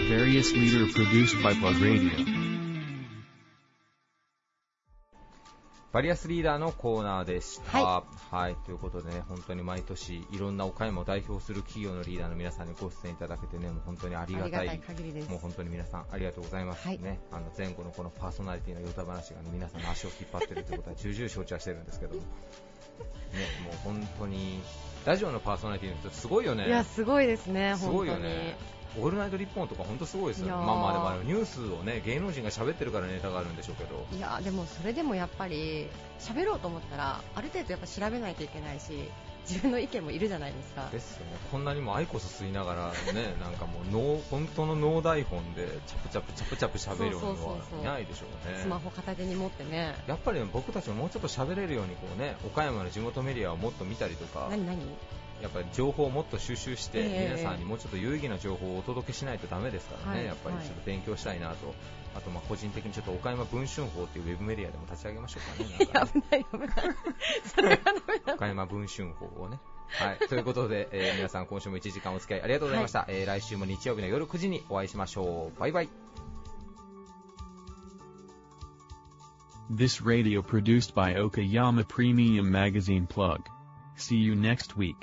Various leader produced by Plug Radio バリアスリーダーのコーナーでした。はい、はい、ということでね、本当に毎年いろんな岡山を代表する企業のリーダーの皆さんにご出演いただけてね、もう本当にありがたい。たいもう本当に皆さんありがとうございます、はい、ね。あの前後のこのパーソナリティのヨタ話が、ね、皆さんの足を引っ張ってるということは重々承知はしてるんですけど。[LAUGHS] ね、もう本当にラジオのパーソナリティの人すごいよね。いやすごいですね。すごいよね。オールナイト日本とか本当すごいですよ、まあまあでもあのニュースをね芸能人が喋ってるからネタがあるんでしょうけど。いやでもそれでもやっぱり喋ろうと思ったらある程度やっぱ調べないといけないし自分の意見もいるじゃないですか。ですよね。こんなにもアイコス吸いながらね [LAUGHS] なんかもう脳本当の脳台本でチャプチャプチャプチャプ喋るようはいないでしょうね。スマホ片手に持ってね。やっぱり、僕たちももうちょっと喋れるようにこうね岡山の地元メディアをもっと見たりとか。何何？やっぱり情報をもっと収集して、皆さんにもうちょっと有意義な情報をお届けしないとだめですからね、やっぱりちょっと勉強したいなと、あとまあ個人的にちょっと岡山文春法というウェブメディアでも立ち上げましょうかね。危 [LAUGHS] ない危ない。それはダメだ。[LAUGHS] 岡山文春法をね。はい。[LAUGHS] ということで、えー、皆さん今週も1時間お付き合いありがとうございました。はい、えー、来週も日曜日の夜9時にお会いしましょう。バイバイ。This radio produced by Okayama Premium Magazine Plug. See you next week.